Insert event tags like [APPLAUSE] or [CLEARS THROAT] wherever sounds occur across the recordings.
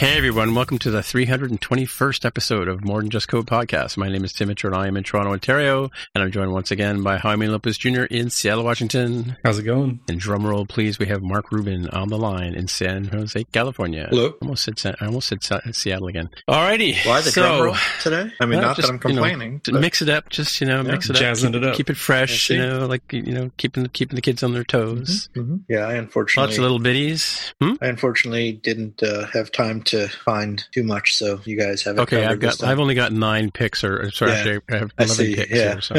Hey everyone, welcome to the 321st episode of More Than Just Code podcast. My name is Tim Mitchell and I am in Toronto, Ontario, and I'm joined once again by Jaime Lopez Jr. in Seattle, Washington. How's it going? And drum roll, please, we have Mark Rubin on the line in San Jose, California. Hello. Almost said San, I almost said Sa- Seattle again. Alrighty. Why the so, drum roll today? I mean, well, not just, that I'm you know, complaining. mix it up, just you know, Yeah, mix it up, jazzing keep, it up. keep it fresh. You know, like you know, keeping keeping the kids on their toes. Mhm. Yeah, I unfortunately, Lots of little bitties. Hmm? I unfortunately didn't uh, have time to find too much, so you guys have it Okay, I've got. I've only got nine picks, or or sorry, Yeah, actually, I have I eleven see. picks Yeah, here. So.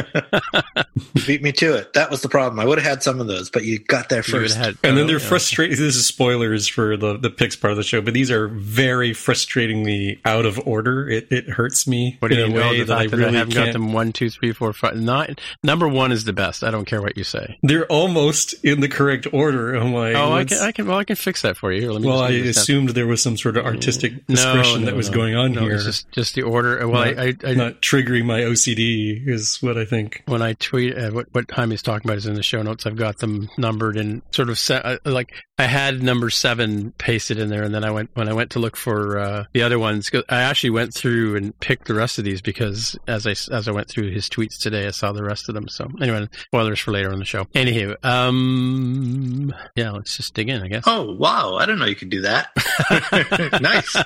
[LAUGHS] you beat me to it. That was the problem. I would have had some of those, but you got there first. had- And then oh, they're yeah. frustrating. This is spoilers for the the picks part of the show, but these are very frustratingly out of order. It it hurts me What do in you a know? way The that I really I haven't got can't. them one, two, three, four, five. Nine. Number one is the best. I don't care what you say. They're almost in the correct order. I'm like, oh, I can, I can. Well, I can fix that for you. Here, let me. well, just I give you a step. assumed there was some sort of artistic discretion no, that was no. going on No, here. Just just the order. Well, not, I, I, not triggering my OCD is what I think. when I tweet uh, what what time he's talking about is in the show notes. I've got them numbered and sort of set uh, like I had number seven pasted in there, and then I went when I went to look for uh, the other ones. I actually went through and picked the rest of these because as I as I went through his tweets today, I saw the rest of them. So anyway, spoilers for later on the show. Anywho, um, yeah, let's just dig in, I guess. Oh wow! I didn't know you could do that. [LAUGHS] nice.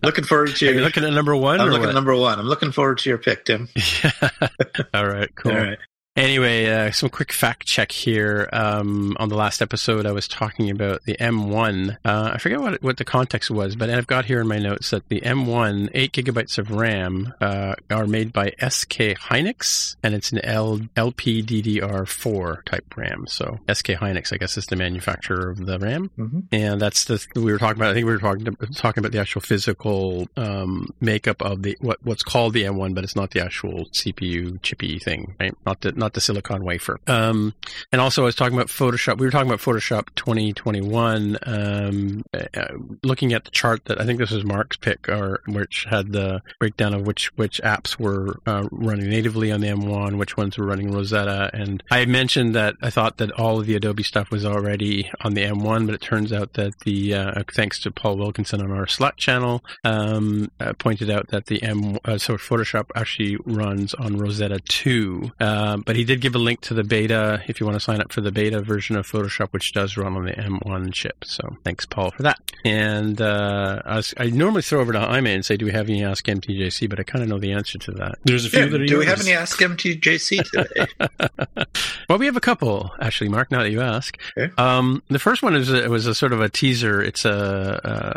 [LAUGHS] looking forward to Are your. you looking at number one? I'm looking what? at number one. I'm looking forward to your pick, Tim. [LAUGHS] Yeah. All right, cool. All right. Anyway, uh, some quick fact check here. Um, on the last episode, I was talking about the M1. Uh, I forget what what the context was, but I've got here in my notes that the M1, eight gigabytes of RAM, uh, are made by SK Hynix, and it's an L, LPDDR4 type RAM. So SK Hynix, I guess, is the manufacturer of the RAM, Mhm. and that's the we were talking about. I think we were talking talking about the actual physical um, makeup of the what what's called the M1, but it's not the actual CPU chippy thing, right? Not the not the silicon wafer. Um, and also, I was talking about Photoshop. We were talking about Photoshop 2021. Um, uh, looking at the chart that I think this was Mark's pick, or which had the breakdown of which which apps were uh, running natively on the M1, which ones were running Rosetta. And I had mentioned that I thought that all of the Adobe stuff was already on the M1, but it turns out that the uh, thanks to Paul Wilkinson on our Slack channel, um, uh, pointed out that the M uh, so Photoshop actually runs on Rosetta 2. Um, but he did give a link to the beta if you want to sign up for the beta version of Photoshop, which does run on the M1 chip. So thanks, Paul, for that. And uh, I, was, I normally throw over to Jaime and say, "Do we have any Ask MTJC?" But I kind of know the answer to that. There's a few Yeah, that are do we have any Ask MTJC today? [LAUGHS] [LAUGHS] Well, we have a couple actually, Mark. Now that you ask, Okay. um, the first one is a, was a sort of a teaser. It's a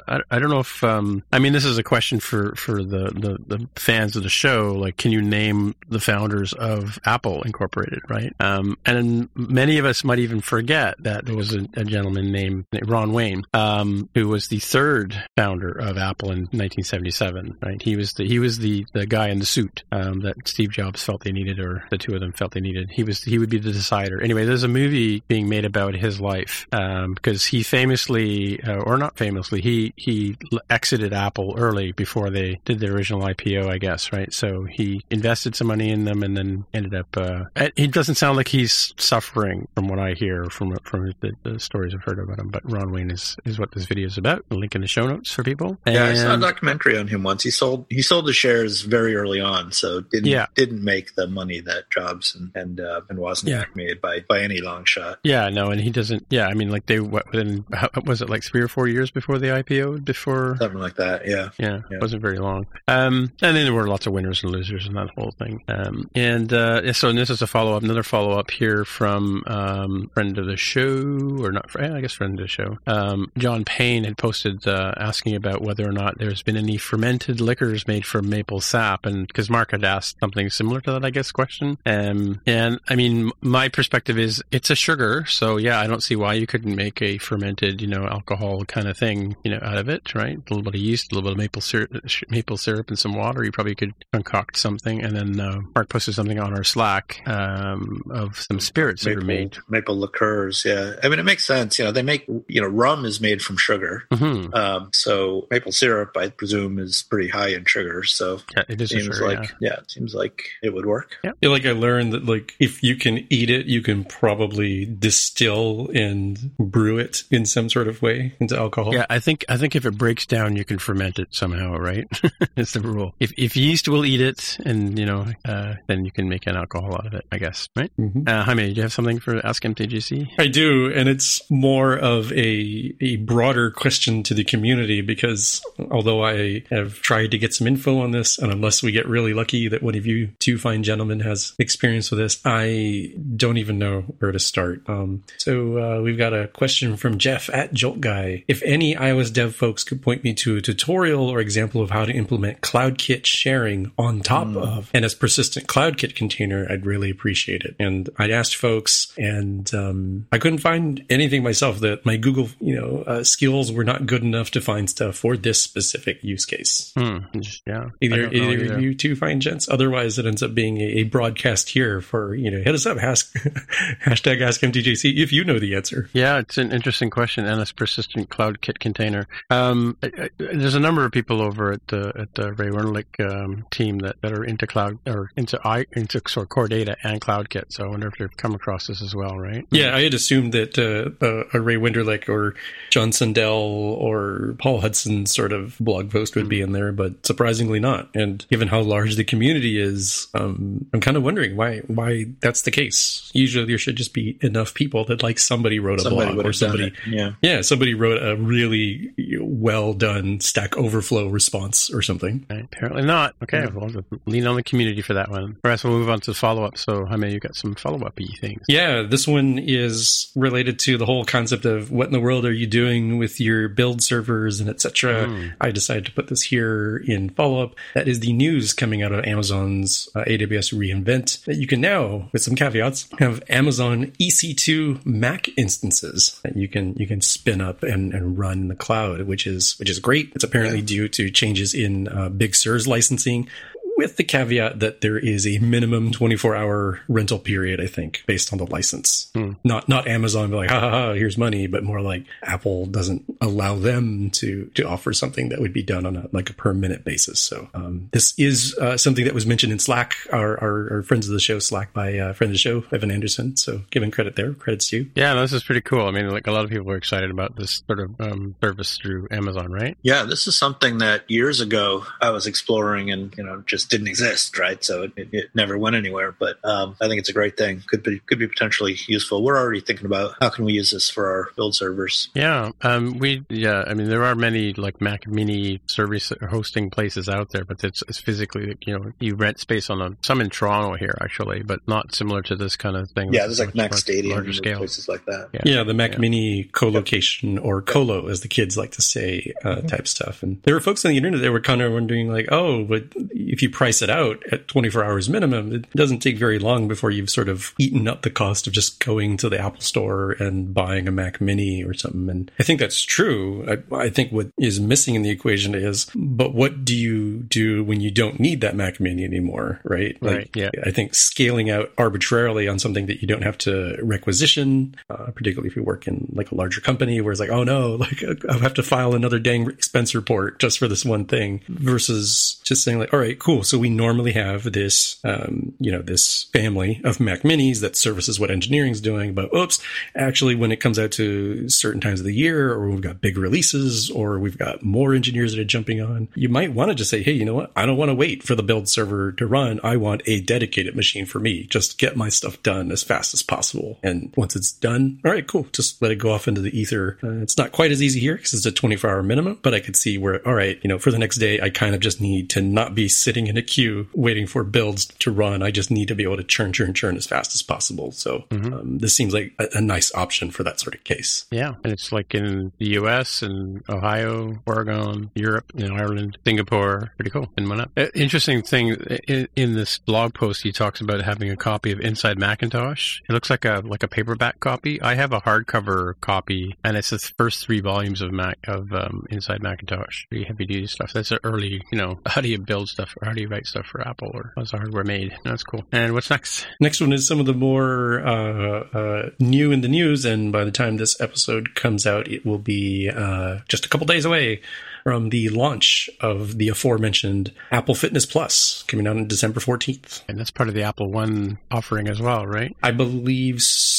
uh, I, I don't know if um, I mean this is a question for for the, the the fans of the show. Like, can you name the founders of Apple Incorporated? Incorporated, right? Um, and many of us might even forget that there was a, a gentleman named Ron Wayne, um, who was the third founder of Apple in 1977. Right? He was the he was the the guy in the suit um, that Steve Jobs felt they needed, or the two of them felt they needed. He was he would be the decider. Anyway, there's a movie being made about his life because he famously, uh, or not famously, he he exited Apple early before they did the original IPO, I guess. Right? So he invested some money in them and then ended up. Uh, he doesn't sound like he's suffering from what I hear from from the, the stories I've heard about him. But Ron Wayne is is what this video is about. A link in the show notes for people. Yeah, I saw a documentary on him once. He sold he sold the shares very early on, so didn't Yeah. didn't make the money that Jobs and and, uh, and Wozniak Yeah. made by by any long shot. Yeah, no, and he doesn't. Yeah, I mean, like they what within how, was it like three or four years before the IPO? Before Something like that. Yeah. Yeah, Yeah. it wasn't very long. Um, and then there were lots of winners and losers and that whole thing. Um, and uh, so this is a follow up, another follow up here from um, friend of the show, or not? Yeah, I guess friend of the show. Um, John Payne had posted uh, asking about whether or not there's been any fermented liquors made from maple sap, and because Mark had asked something similar to that, I guess, question. Um, and I mean, my perspective is it's a sugar, so yeah, I don't see why you couldn't make a fermented, you know, alcohol kind of thing, you know, out of it, right? A little bit of yeast, a little bit of maple syrup, maple syrup, and some water. You probably could concoct something. And then uh, Mark posted something on our Slack um, of some spirits that are made. maple liqueurs. Yeah, I mean it makes sense. You know, they make you know rum is made from sugar, hmm um, so maple syrup, I presume, is pretty high in sugar. So Yeah, it is seems sugar, like yeah. yeah. it seems like it would work. Yeah. feel like I learned that like if you can eat it, you can probably distill and brew it in some sort of way into alcohol. Yeah, I think I think if it breaks down, you can ferment it somehow, right? [LAUGHS] it's the rule. If if yeast will eat it, and you know, uh, then you can make an alcohol out of it, I guess, right? Mhm. Uh, Jaime, do you have something for Ask MTJC? I do, and it's more of a a broader question to the community because although I have tried to get some info on this, and unless we get really lucky that one of you two fine gentlemen has experience with this, I don't even know where to start. Um, so uh, we've got a question from Jeff at Jolt Guy. If any iOS dev folks could point me to a tutorial or example of how to implement CloudKit sharing on top of NSPersistentCloudKitContainer, I'd really appreciate it. And I asked folks, and um, I couldn't find anything myself. That my Google, you know, uh, skills were not good enough to find stuff for this specific use case. Hmm. Yeah. Either, either either. you two fine gents. Otherwise, it ends up being a, a broadcast here for you know. Hit us up. Ask [LAUGHS] hashtag Ask MTJC if you know the answer. Yeah, it's an interesting question, and it's persistent cloud kit container. Um, I, I, there's a number of people over at the at the Ray Wenderlich um, team that, that are into cloud or into i into sort of core data and CloudKit. So I wonder if you've come across this as well, right? Yeah, I had assumed that uh, uh, a Ray Wenderlich or John Sundell or Paul Hudson sort of blog post would be in there, but surprisingly not. And given how large the community is, um, I'm kind of wondering why why that's the case. Usually, there should just be enough people that like somebody wrote a Somebody blog or somebody. Yeah. Yeah, somebody wrote a really well done Stack Overflow response or something. Right, apparently not. Okay, well, lean on the community for that one. All right, so we'll move on to the follow up. So, Jaime, you got some follow up things. Yeah, this one is related to the whole concept of what in the world are you doing with your build servers and etc. I decided to put this here in follow up. That is the news coming out of Amazon's uh, AWS reInvent that you can now, with some caveats, have Amazon EC2 Mac instances that you can you can spin up and, and run in the cloud, which is which is great. It's apparently due to changes in uh, Big Sur's licensing with the caveat that there is a minimum 24 hour rental period, I think, based on the license. Not not Amazon be like, ha ha ha, here's money, but more like Apple doesn't allow them to to offer something that would be done on a like a per minute basis. So um, this is uh, something that was mentioned in Slack, our, our, our friends of the show, Slack by uh, friend of the show, Evan Anderson. So giving credit there, credits to you. Yeah, no, this is pretty cool. I mean, like a lot of people are excited about this sort of um, service through Amazon, right? Yeah, this is something that years ago I was exploring and you know just didn't exist, right? So it, it, it never went anywhere. But um, I think it's a great thing. Could be could be potentially useful. We're already thinking about how can we use this for our build servers. Yeah, um, we yeah. I mean, there are many like Mac Mini service hosting places out there, but it's, it's physically you know you rent space on a some in Toronto here actually, but not similar to this kind of thing. Yeah, It's there's like Mac Stadium larger scale. places like that. Yeah. Yeah, the Mac Yeah. Mini co-location or colo, as the kids like to say, uh, type stuff. And there were folks on the internet that were kind of wondering, like, oh, but if you price it out at 24 hours minimum, it doesn't take very long before you've sort of eaten up the cost of just going to the Apple store and buying a Mac Mini or something. And I think that's true. I, I think what is missing in the equation is, but what do you do when you don't need that Mac Mini anymore? Right. Like, right. Yeah. I think scaling out arbitrarily on something that you don't have to requisition, uh, particularly if you work in like a larger company where it's like, oh no, like I have to file another dang expense report just for this one thing versus just saying like, all right, cool. So we normally have this, um, you know, this family of Mac Minis that services what engineering is doing, but oops, actually when it comes out to certain times of the year or we've got big releases or we've got more engineers that are jumping on, you might want to just say, hey, you know what? I don't want to wait for the build server to run. I want a dedicated machine for me. Just get my stuff done as fast as possible. And once it's done, all right, cool. Just let it go off into the ether. Uh, it's not quite as easy here because it's a 24 hour minimum, but I could see where, all right, you know, for the next day, I kind of just need to not be sitting in a queue waiting for builds to run. I just need to be able to churn, churn, churn as fast as possible. So mm-hmm. um, this seems like a, a, nice option for that sort of case. Yeah. And it's like in the US and Ohio, Oregon, Europe, in Ireland, Singapore. Pretty cool. In one up. Uh, interesting thing in, in, this blog post, he talks about having a copy of Inside Macintosh. It looks like a like a paperback copy. I have a hardcover copy, and it's the first three volumes of Mac of um, Inside Macintosh. Pretty heavy duty stuff. That's an early, you know, how do you build stuff or how do you write stuff for Apple or the hardware made? That's cool. And what's next? Next one is some of the more uh, uh, new in the news, and by the time this episode comes out, it will be uh, just a couple days away from the launch of the aforementioned Apple Fitness Plus coming out on December 14th. And that's part of the Apple One offering as well, right? I believe so.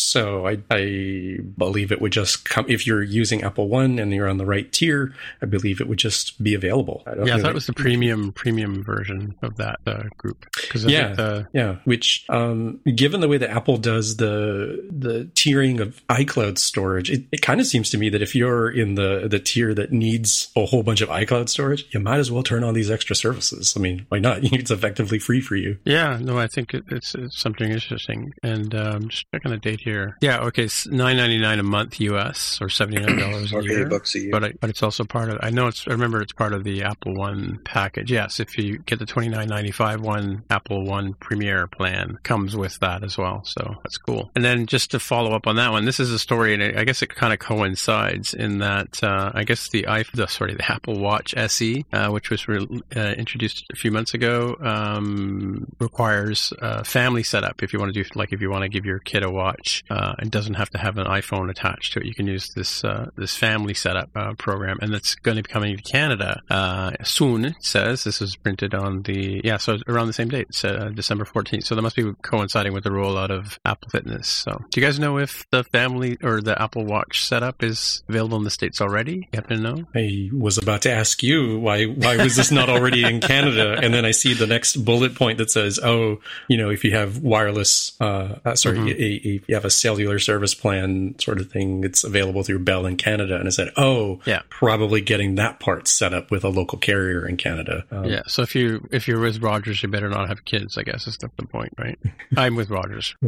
I, I believe it would just come if you're using Apple One and you're on the right tier. I believe it would just be available. I yeah, I thought it was the premium premium version of that uh, group. yeah, the, yeah. Which, um, given the way that Apple does the the tiering of iCloud storage, it, it kind of seems to me that if you're in the the tier that needs a whole bunch bunch of iCloud storage, you might as well turn on these extra services. I mean, why not? [LAUGHS] It's effectively free for you. Yeah, no, I think it, it's, it's, something interesting. And um, just checking the date here. Yeah, okay, it's nine ninety nine a month US or seventy nine dollars a year. bucks a year. But I, but it's also part of. I know it's. I remember it's part of the Apple One package. Yes, if you get the twenty nine ninety five one Apple One Premier plan comes with that as well. So that's cool. And then just to follow up on that one, this is a story, and I guess it kind of coincides in that uh, I guess the iPhone, sorry, the Apple Watch SE, uh, which was re- uh, introduced a few months ago, um, requires a family setup. If you want to do like if you want to give your kid a watch, uh, it doesn't have to have an iPhone attached to it. You can use this uh, this family setup uh, program, and that's going to be coming to Canada uh, soon. It says this was printed on the yeah, so around the same date, so, December fourteenth. So that must be coinciding with the rollout of Apple Fitness. So, do you guys know if the family or the Apple Watch setup is available in the states already? You happen to know? I was about to ask you why why was this not already in Canada? [LAUGHS] And then I see the next bullet point that says, oh, you know, if you have wireless, uh, uh sorry, mm-hmm. a, a, you have a cellular service plan sort of thing, it's available through Bell in Canada. And I said, oh, yeah, probably getting that part set up with a local carrier in Canada. Um, yeah. So if you if you're with Rogers, you better not have kids. I guess is the point, right? [LAUGHS] I'm with Rogers. [LAUGHS]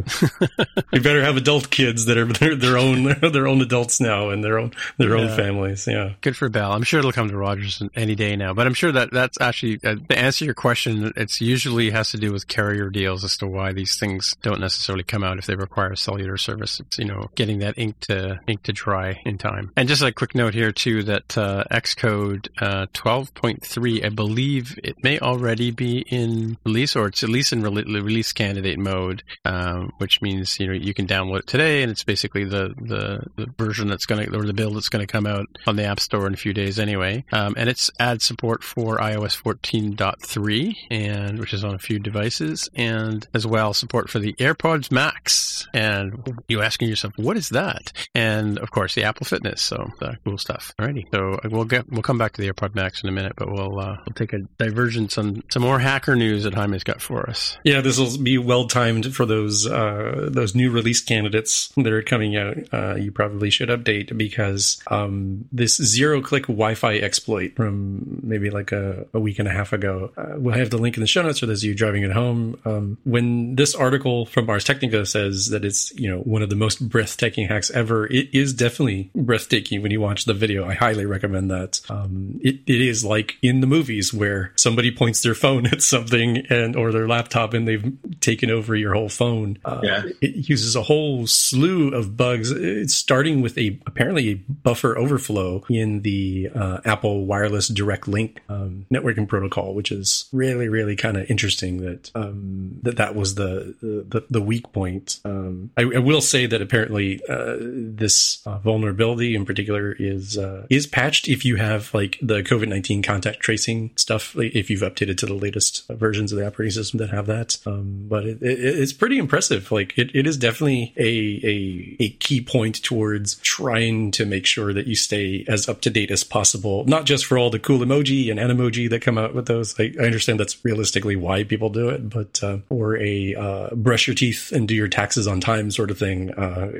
you better have adult kids that are their, their own [LAUGHS] their own adults now and their own their yeah. own families. Yeah. Good for Bell. I'm sure it'll come to Rogers any day now. But I'm sure that that's actually uh, to answer your question. It's usually has to do with carrier deals as to why these things don't necessarily come out if they require cellular service. It's you know getting that ink to ink to dry in time. And just a quick note here too that uh, Xcode uh, 12.3, I believe it may already be in release or it's at least in re- release candidate mode, um, which means you know you can download it today and it's basically the the, the version that's going to or the build that's going to come out on the App Store in a few days anyway. Um, and it's adds support for iOS 14.3, and which is on a few devices, and as well support for the AirPods Max. And you asking yourself, what is that? And of course, the Apple Fitness. So the cool stuff. Alrighty, so we'll get we'll come back to the AirPod Max in a minute, but we'll uh, we'll take a divergence on some more hacker news that Jaime's got for us. Yeah, this will be well timed for those uh, those new release candidates that are coming out. Uh, you probably should update because um, this zero click Wi-Fi exploit from maybe like a, a week and a half ago. Uh, we'll have the link in the show notes for those of you driving at home. Um, when this article from Ars Technica says that it's, you know, know one of the most breathtaking hacks ever. It is definitely breathtaking when you watch the video. I highly recommend that. Um, it, it is like in the movies where somebody points their phone [LAUGHS] at something and or their laptop and they've taken over your whole phone. Uh, Yeah. It uses a whole slew of bugs. It's starting with a apparently a buffer overflow in the uh, Apple Wireless Direct Link um, networking protocol, which is really really kind of interesting. That um, that that was the the, the weak point. Um, I, I will say that apparently uh, this uh, vulnerability in particular is uh, is patched if you have like the COVID nineteen contact tracing stuff. Like if you've updated to the latest versions of the operating system that have that, um, but it, it, it's pretty impressive. Like it, it is definitely a, a a key point towards trying to make sure that you stay as up to date as possible. Not just for all the cool emoji and emoji that come out with those. I, I understand that's realistically why people do it, but uh, or a uh, brush your teeth and do your taxes on time sort of thing. Uh,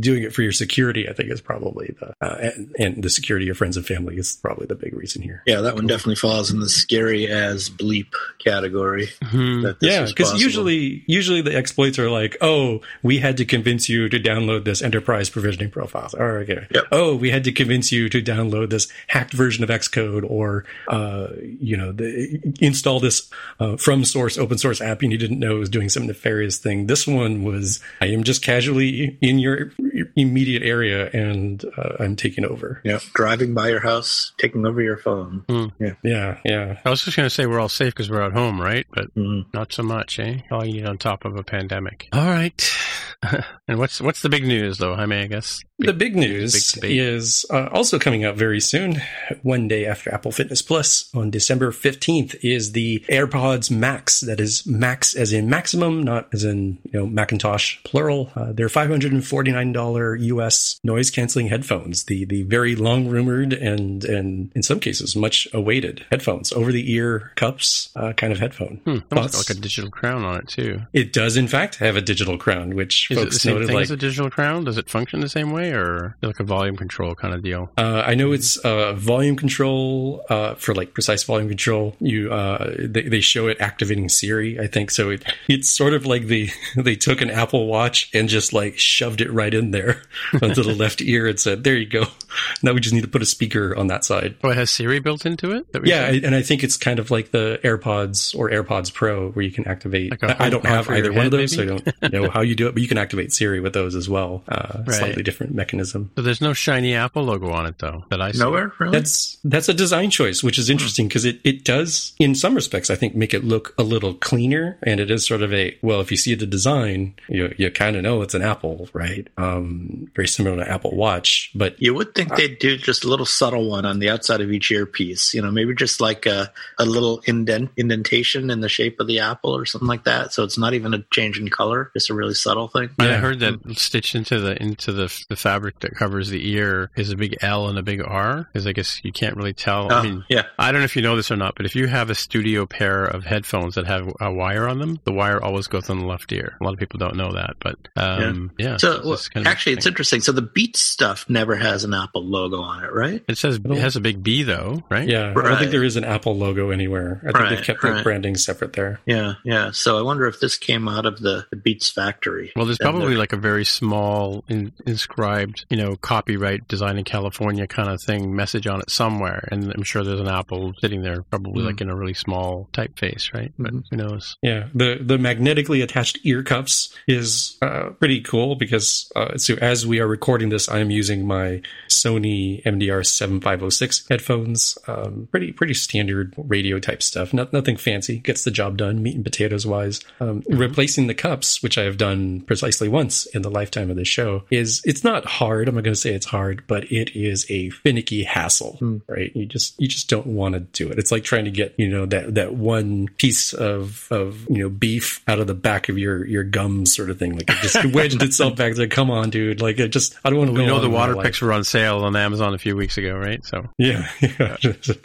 doing it for your security, I think, is probably the uh, and, and the security of your friends and family is probably the big reason here. Yeah, that one definitely falls in the scary as bleep category. That this Yeah, because usually, usually the exploits are like, "Oh, we had to convince you to download this enterprise provisioning profile." Oh, okay. Yep. Oh, we had to convince you to download this hacked version of Xcode, or uh, you know, the, install this uh, from source open source app and you didn't know it was doing some nefarious thing. This one was, I am just casually in your immediate area and uh, I'm taking over. yeah, driving by your house, taking over your phone. Yeah, Yeah, yeah. I was just going to say we're all safe because we're at home, right? But Mhm. not so much, eh? All you need on top of a pandemic. All right. [LAUGHS] and what's what's the big news, though? I mean, I guess the big news big is uh, also coming out very soon. One day after Apple Fitness Plus on December 15th is the AirPods Max. That is Max as in maximum, not as in, you know, Macintosh plural. Uh, they're $549 US noise canceling headphones. The, the very long rumored and, and in some cases much awaited headphones, over the ear cups, uh, kind of headphone. hmm, almost got like a digital crown on it too. It does in fact have a digital crown, which Is it the same noted thing like as a digital crown? Does it function the same way, or like a volume control kind of deal? Uh, I know it's uh, volume control uh, for like precise volume control. You uh, they, they show it activating Siri. I think so. It it's sort of like the [LAUGHS] they took an Apple Watch and just like shoved it right in there [LAUGHS] onto the left ear and said, "There you go." Now we just need to put a speaker on that side. Oh, it has Siri built into it. Yeah. I- and I think it's kind of like the AirPods or AirPods Pro, where you can activate. Like I don't have either one of those, so I don't know how you do it. But you can activate Siri with those as well. Uh, Right. Slightly different mechanism. So there's no shiny Apple logo on it though that I see. nowhere really. That's that's a design choice, which is interesting because it, it does, in some respects, I think, make it look a little cleaner. And it is sort of a well, if you see the design, you you kind of know it's an Apple, right? Um, very similar to Apple Watch, but You would think they'd do just a little subtle one on the outside of each earpiece. You know, maybe just like a, a little indent indentation in the shape of the apple or something like that. So it's not even a change in color, just a really subtle thing. And I heard that stitched into the into the the fabric that covers the ear is a big L and a big R, because I guess you can't really tell. Oh, I mean, yeah. I don't know if you know this or not, but if you have a studio pair of headphones that have a wire on them, the wire always goes on the left ear. A lot of people don't know that, but um, yeah. So it's well, kind of actually, it's interesting. So the Beats stuff never has an Apple logo on it, right? It says it has a big B though, right? yeah, I don't think there is an Apple logo anywhere. I think Right, they've kept the right. branding separate there. Yeah, yeah. So I wonder if this came out of the, the Beats factory. Well, there's probably they're- like a very small in, inscribed, you know, copyright design in California kind of thing message on it somewhere, and I'm sure there's an Apple sitting there, probably Mm. like in a really small typeface, right? Mm-hmm. who knows? Yeah, the the magnetically attached ear cups is uh, pretty cool because uh, so as we are recording this, I'm using my Sony MDR 7506 headphones. Um, pretty pretty standard radio type stuff. Not, nothing fancy. Gets the job done. Meat and potatoes wise. Um, Replacing the cups, which I have done precisely once in the lifetime of this show, is it's not hard. I'm not going to say it's hard, but it is a finicky hassle. Right? You just you just don't want to do it. It's like trying to get you know that that one piece of of you know beef out of the back of your your gums sort of thing. Like it just [LAUGHS] wedged itself back there. Come on, dude. Like it just I don't want to. We know the water picks. picks were on sale on Amazon a few weeks ago, right? So Yeah, yeah.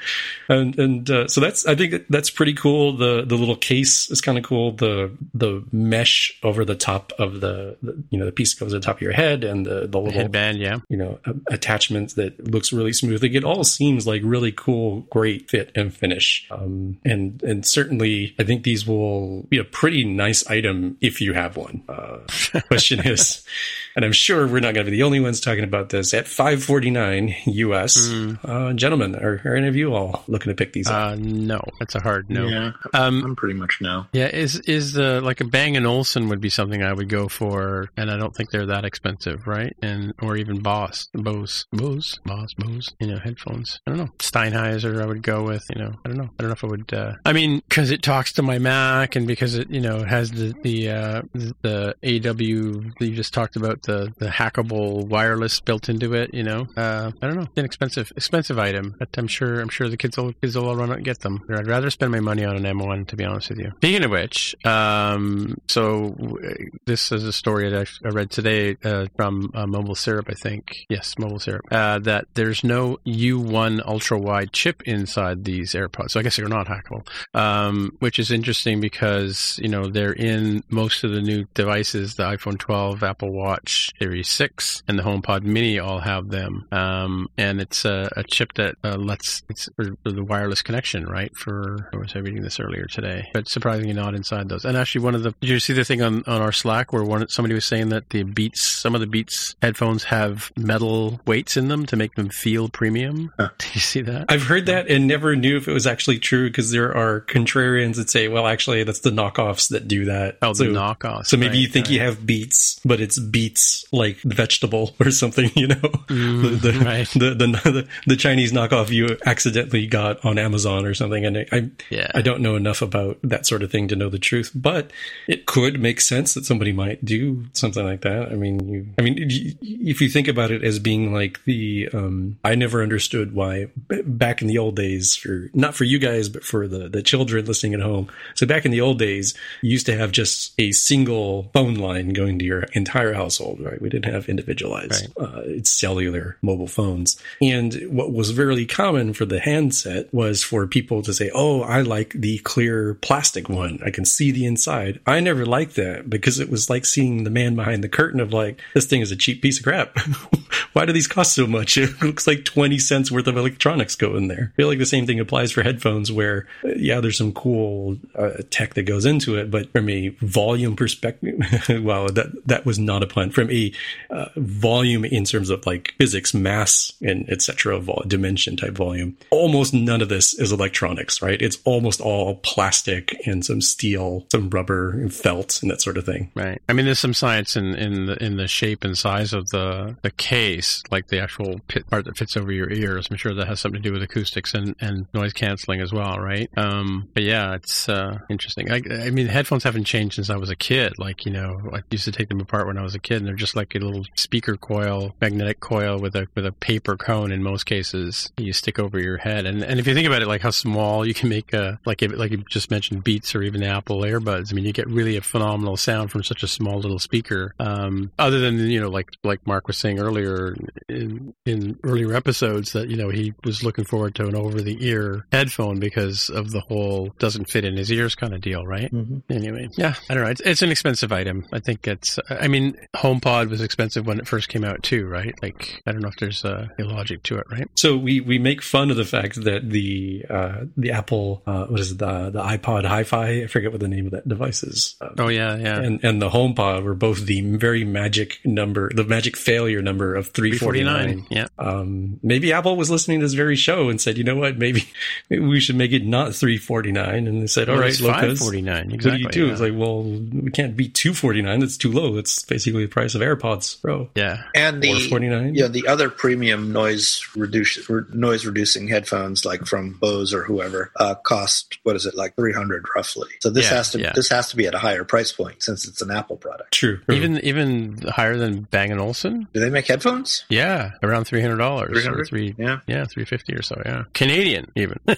[LAUGHS] and and uh, so that's I think that's pretty cool. The the little case is kind of cool. The the mesh over the top of the, the you know the piece goes on top of your head and the the headband. Yeah, you know, attachments that looks really smooth. Like it all seems like really cool, great fit and finish. Um, and and certainly, I think these will be a pretty nice item if you have one. Uh, question is, [LAUGHS] and I'm sure we're not going to be the only ones talking about this at 549 US. Uh, gentlemen, are, are any of you all looking to pick these up? uh, no, that's a hard no. Yeah, Um, I'm pretty much no. Yeah, is is the like a Bang and Olson would be something I would go for, and I don't think they're that expensive, right? And or even Boss, Bose, Bose, Boss, Bose, you know, headphones. I don't know Steinheiser. I would go with, you know, I don't know. I don't know if I would. Uh, I mean, because it talks to my Mac, and because it, you know, has the the uh, the AW that you just talked about, the the hackable wireless built into it. You know, uh, I don't know, inexpensive, expensive item, but I'm sure I'm sure the kids will kids will all run out and get them. I'd rather spend my money on an M1 to be honest with you. Speaking of which, um, so w- this is a story that I, I read today uh, from uh, Mobile Syrup, I think. Yes, Mobile Syrup. Uh, that there's no U1 ultra wide chip inside these AirPods, so I guess they're not hackable. Um, which is interesting because you know they're in most of the new devices. The iPhone 12, Apple Watch Series 6, and the HomePod Mini all have them. Um, and it's a, a chip that uh, lets it's the wireless connection, right? For I was reading this earlier today? But surprisingly, not inside those. And actually, one of the did you see the thing on, on our Slack where one somebody was saying that the Beats, some of the Beats headphones have metal weights in them to make them feel premium. [LAUGHS] Did you see that? I've heard that and never knew if it was actually true because there are contrarians that say, well, actually, that's the knockoffs that do that. Oh, the so, knockoffs, So maybe you right, think you have Beats, but it's like vegetable [LAUGHS] or something, you know? the, the, Mm, right. the, the, the, the Chinese knockoff you accidentally got on Amazon or something. And I, I, Yeah. I don't know enough about that sort of thing to know the truth, but it could make sense that somebody might do something like that. I mean, you, I mean, if you think about it as being like the, um, I never understood why back in the old days for, not for you guys, but for the, the children listening at home. So back in the old days, you used to have just a single phone line going to your entire household, right? We didn't have individualized, uh, it's cellular mobile phones. And what was very common for the handset was for people to say, Oh, I like the clear plastic one. I can see the inside. I never liked that because it was like seeing the man behind the curtain of like, this thing is a cheap piece of crap. [LAUGHS] Why do these cost so much? [LAUGHS] It looks like 20 cents worth of electronics go in there. I feel like the same thing applies for headphones where, uh, yeah, there's some cool uh, tech that goes into it, but from a volume perspective, [LAUGHS] well, that, that was not a pun. From a uh, volume in terms of like physics, mass, and etc., vol- dimension type volume, almost none of this is electronics, right? It's almost all plastic and some steel, some rubber and felt and that sort of thing. Right. I mean, there's some science in, in the in the shape and size of the the case, like the actual pit part that fits over your ears. I'm sure that has something to do with acoustics and, and noise canceling as well, right? Um, but yeah, it's uh, interesting. I, I mean, headphones haven't changed since I was a kid. Like you know, I used to take them apart when I was a kid, and they're just like a little speaker coil, magnetic coil with a with a paper cone. In most cases, you stick over your head. And and if you think about it, like how small you can make a like if, like you just mentioned Beats or even the Apple AirBuds. I mean, you get really a phenomenal sound from such a small little speaker. Um, other than you know, like like Mark was saying earlier in in earlier episodes that you know he was looking forward to an over the ear headphone because of the whole doesn't fit in his ears kind of deal, right? Anyway, yeah, I don't know. It's, it's an expensive item. I think it's. I mean, HomePod was expensive when it first came out too, right? Like I don't know if there's a, a logic to it, right? So we, we make fun of the fact that the uh, the Apple uh, what is it the the iPod Hi-Fi I forget what the name of that device is. Uh, Oh yeah, yeah. and and the HomePod were both the very magic number, the magic failure number of three forty nine. Yeah. Um, maybe Apple was listening to this very show and said, you know what, maybe, maybe we should make it not three forty nine. And they said, all Well, right, it's Lopez, $5.49, What do you exactly, do? yeah. It's like, well, we can't beat two forty nine. That's too low. It's basically the price of AirPods Pro. Yeah. And the 449? yeah the other premium noise reduce re- noise reducing headphones like from Bose or whoever uh, cost what is it like three hundred roughly. So this Yeah, has to yeah. this has to be at a higher price point since it's an Apple product. True. Even even higher than Bang and Olufsen. Do they make headphones? Yeah, around three hundred dollars. Three hundred. Three. Yeah. Yeah, three fifty or so. Yeah, Canadian even. [LAUGHS]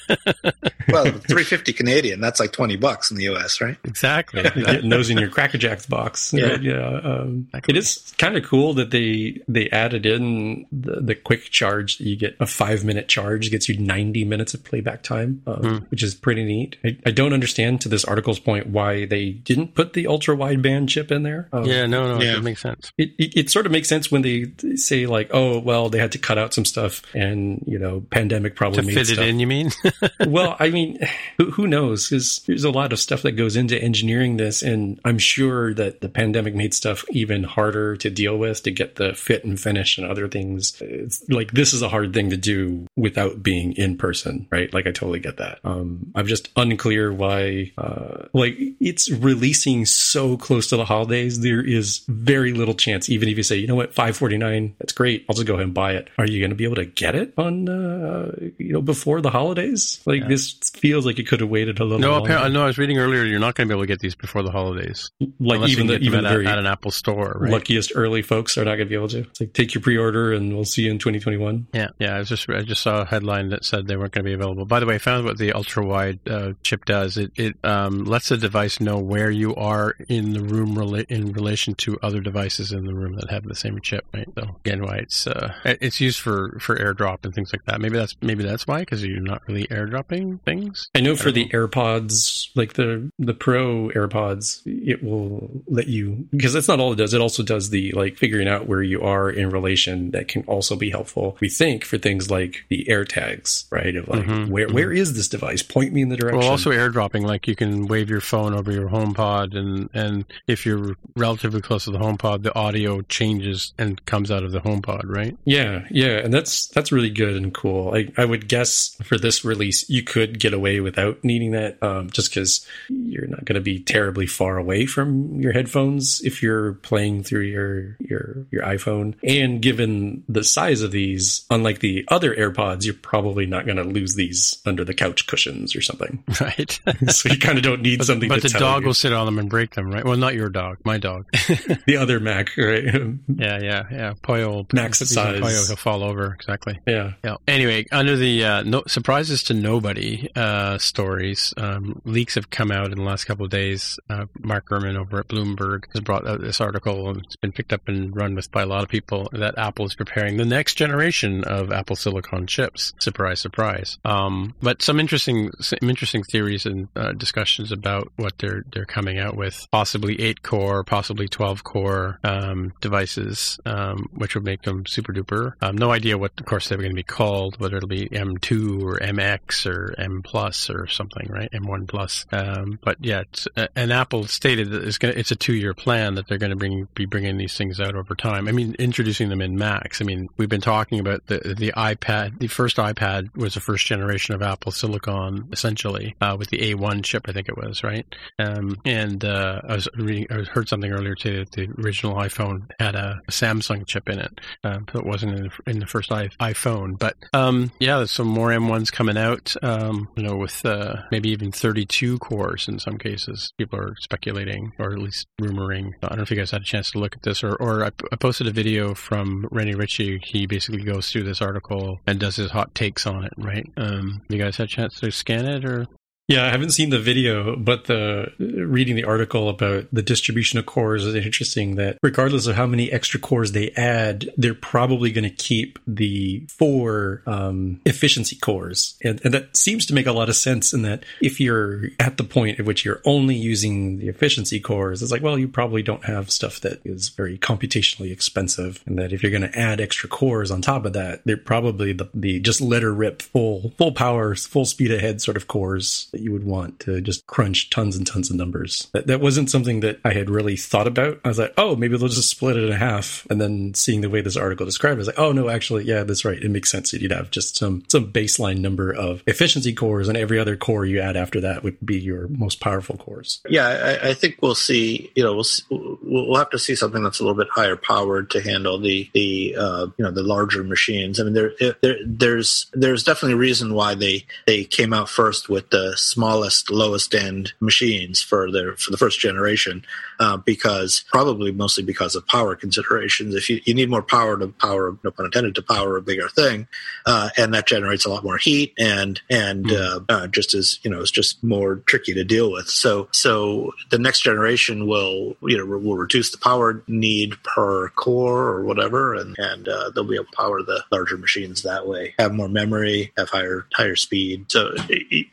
Well, three fifty Canadian. That's like twenty bucks in the U.S. Right? exactly. You're [LAUGHS] getting those in your Cracker Jacks box. Yeah. yeah. Um, Exactly. It is kind of cool that they they added in the, the quick charge that you get a five minute charge gets you 90 minutes of playback time, um, Hmm. which is pretty neat. I, I don't understand to this article's point why they didn't put the ultra wideband chip in there. Um, Yeah, no, no, Yeah. it makes sense. it, it, it sort of makes sense when they say like, oh, well, they had to cut out some stuff, and you know, pandemic probably To made fit it in, you mean? [LAUGHS] well, I mean, who, who knows? Because there's a lot of stuff that goes into engineering this, and I'm sure that the pandemic made stuff even harder to deal with to get the fit and finish and other things. It's like this is a hard thing to do without being in person, right? Like I totally get that. Um, I'm just unclear why, uh, like it's releasing so close to the holidays. There is very little chance, even if you say, you know what, 549, that's great. I'll just go ahead and buy it. Are you going to be able to get it on, uh, you know, before the holidays? Like this feels like it could have waited a little no, longer. apparently, no. I was reading earlier. You're not going to be able to get these before the holidays. like even the can get them even at, very at an Apple store, right? Luckiest early folks are not going to be able to. It's like take your pre-order and we'll see you in 2021. Yeah, yeah. I was just I just saw a headline that said they weren't going to be available. By the way, I found what the ultra wide uh, chip does. It it um, lets the device know where you are in the room rela- in relation to other devices in the room that have the same chip. Right. So again, why it's uh, it's used for for AirDrop and things like that. Maybe that's maybe that's why because you're not really AirDropping things. I know for the AirPods, like the the Pro AirPods, it will let you because that's not all it does. It also does the like figuring out where you are in relation. That can also be helpful. We think for things like the AirTags, right? Of like Mhm, where where is this device? Point me in the direction. Well, also airdropping, like you can wave your phone over your HomePod, and and if you're relatively close to the HomePod, the audio changes and comes out of the HomePod, right? Yeah, yeah, and that's that's really good and cool. I I would guess for this release you could get away without needing that, um, just because you're not going to be terribly far away from your headphones if you're playing through your your your iPhone. And given the size of these, unlike the other AirPods, you're probably not going to lose these under the couch cushions or something. [LAUGHS] Right. [LAUGHS] so you kind of don't need But, something. but the dog you. will sit on them and break them, right? Well, not your dog, my dog. [LAUGHS] the other Mac, right? yeah, yeah, yeah. Poyo, Max he's in size. Poyo, he'll fall over. Exactly. yeah. Yeah. Anyway, under the uh, no, surprises to nobody uh, stories, um, leaks have come out in the last couple of days. Uh, Mark Gurman over at Bloomberg has brought out this article, and it's been picked up and run with by a lot of people. That Apple is preparing the next generation of Apple Silicon chips. Surprise, surprise. Um, but some interesting, some interesting theories and uh, discussions about what they're they're coming out with. Possibly eight core, possibly twelve core um, devices, um, which would make them super duper. Um, no idea what, of course, they're going to be called, whether it'll be M2 or MX or M plus or something, right? M1 plus. Um, but yeah, uh, and Apple stated that it's going it's a two year plan that they're going to bring be bringing these things out over time. I mean, introducing them in Macs. I mean, we've been talking about the the iPad. The first iPad was the first generation of Apple Silicon, essentially, uh, with the A1 chip, I think it was, right? Um, and uh, I was reading, I heard something earlier today that the original iPhone had a Samsung chip in it, uh, so it wasn't in the, in the first I, iPhone. But um, yeah, there's some more M1s coming out. Um, you know, with uh, maybe even 32 cores in some cases. People are speculating, or at least rumoring. I don't know if you guys had a chance to look at this, or, or I, I posted a video from Rene Ritchie. He basically goes through this article and does his hot takes on it. Right? Um, you guys had a chance to scan it, or Yeah, I haven't seen the video, but the reading the article about the distribution of cores is interesting that regardless of how many extra cores they add, they're probably going to keep the four um, efficiency cores. And, and that seems to make a lot of sense in that if you're at the point at which you're only using the efficiency cores, it's like, well, you probably don't have stuff that is very computationally expensive. And that if you're going to add extra cores on top of that, they're probably the, the just letter rip full, full power, full speed ahead sort of cores that you would want to just crunch tons and tons of numbers. That, that wasn't something that I had really thought about. I was like, oh, maybe they'll just split it in half. And then seeing the way this article described it, I was like, oh, no, actually, yeah, that's right. It makes sense that you'd have just some, some baseline number of efficiency cores and every other core you add after that would be your most powerful cores. Yeah, I, I think we'll see. You know, we'll we'll have to see something that's a little bit higher powered to handle the the uh, you know the larger machines. I mean, there, there there's there's definitely a reason why they they came out first with the smallest, lowest end machines for their for the first generation, uh, because probably mostly because of power considerations. If you, you need more power to power, no pun intended, to power a bigger thing, uh, and that generates a lot more heat and and mm. uh, just as you know, it's just more tricky to deal with. So so the next generation will you know will reduce the power need per core or whatever, and and uh, they'll be able to power the larger machines that way. Have more memory, have higher higher speed. So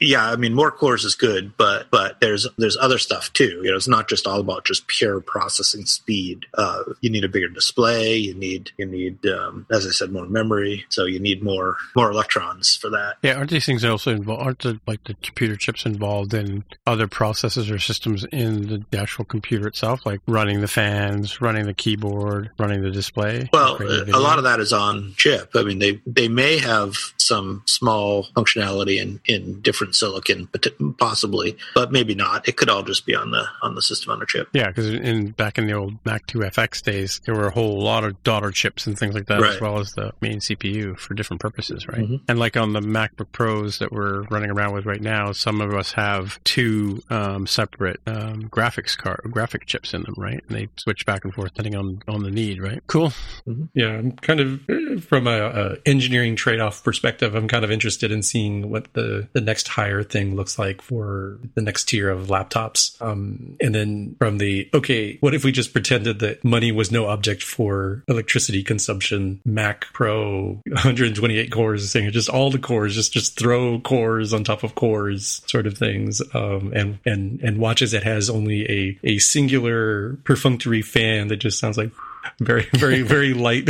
yeah, I mean, more cores is good, but but there's there's other stuff too. You know, it's not just all about just pure processing speed. Uh, you need a bigger display. You need you need um, as I said, more memory. So you need more more electrons for that. Yeah, aren't these things also involved? Aren't the, like the computer chips involved in other processes or systems in the, the actual computer itself, like running the fans, running the keyboard, running the display? Well, a lot of that is on chip. I mean, they they may have some small functionality in, in different silicon, possibly, but maybe not. It could all just be on the on the system on a chip. Yeah, because in back in the old Mac 2 FX days, there were a whole lot of daughter chips and things like that, right. as well as the main CPU for different purposes, right? Mm-hmm. And like on the MacBook Pros that we're running around with right now, some of us have two um, separate um, graphics card graphic chips in them, right? And they switch back and forth depending on on the need, right? Cool. Mm-hmm. Yeah, I'm kind of from a, a engineering trade off perspective perspective, I'm kind of interested in seeing what the, the next higher thing looks like for the next tier of laptops. Um, and then from the, okay, what if we just pretended that money was no object for electricity consumption? Mac Pro 128 cores, saying just all the cores, just, just throw cores on top of cores sort of things. Um, and, and, and watches that has only a, a singular perfunctory fan that just sounds like very [LAUGHS] very very light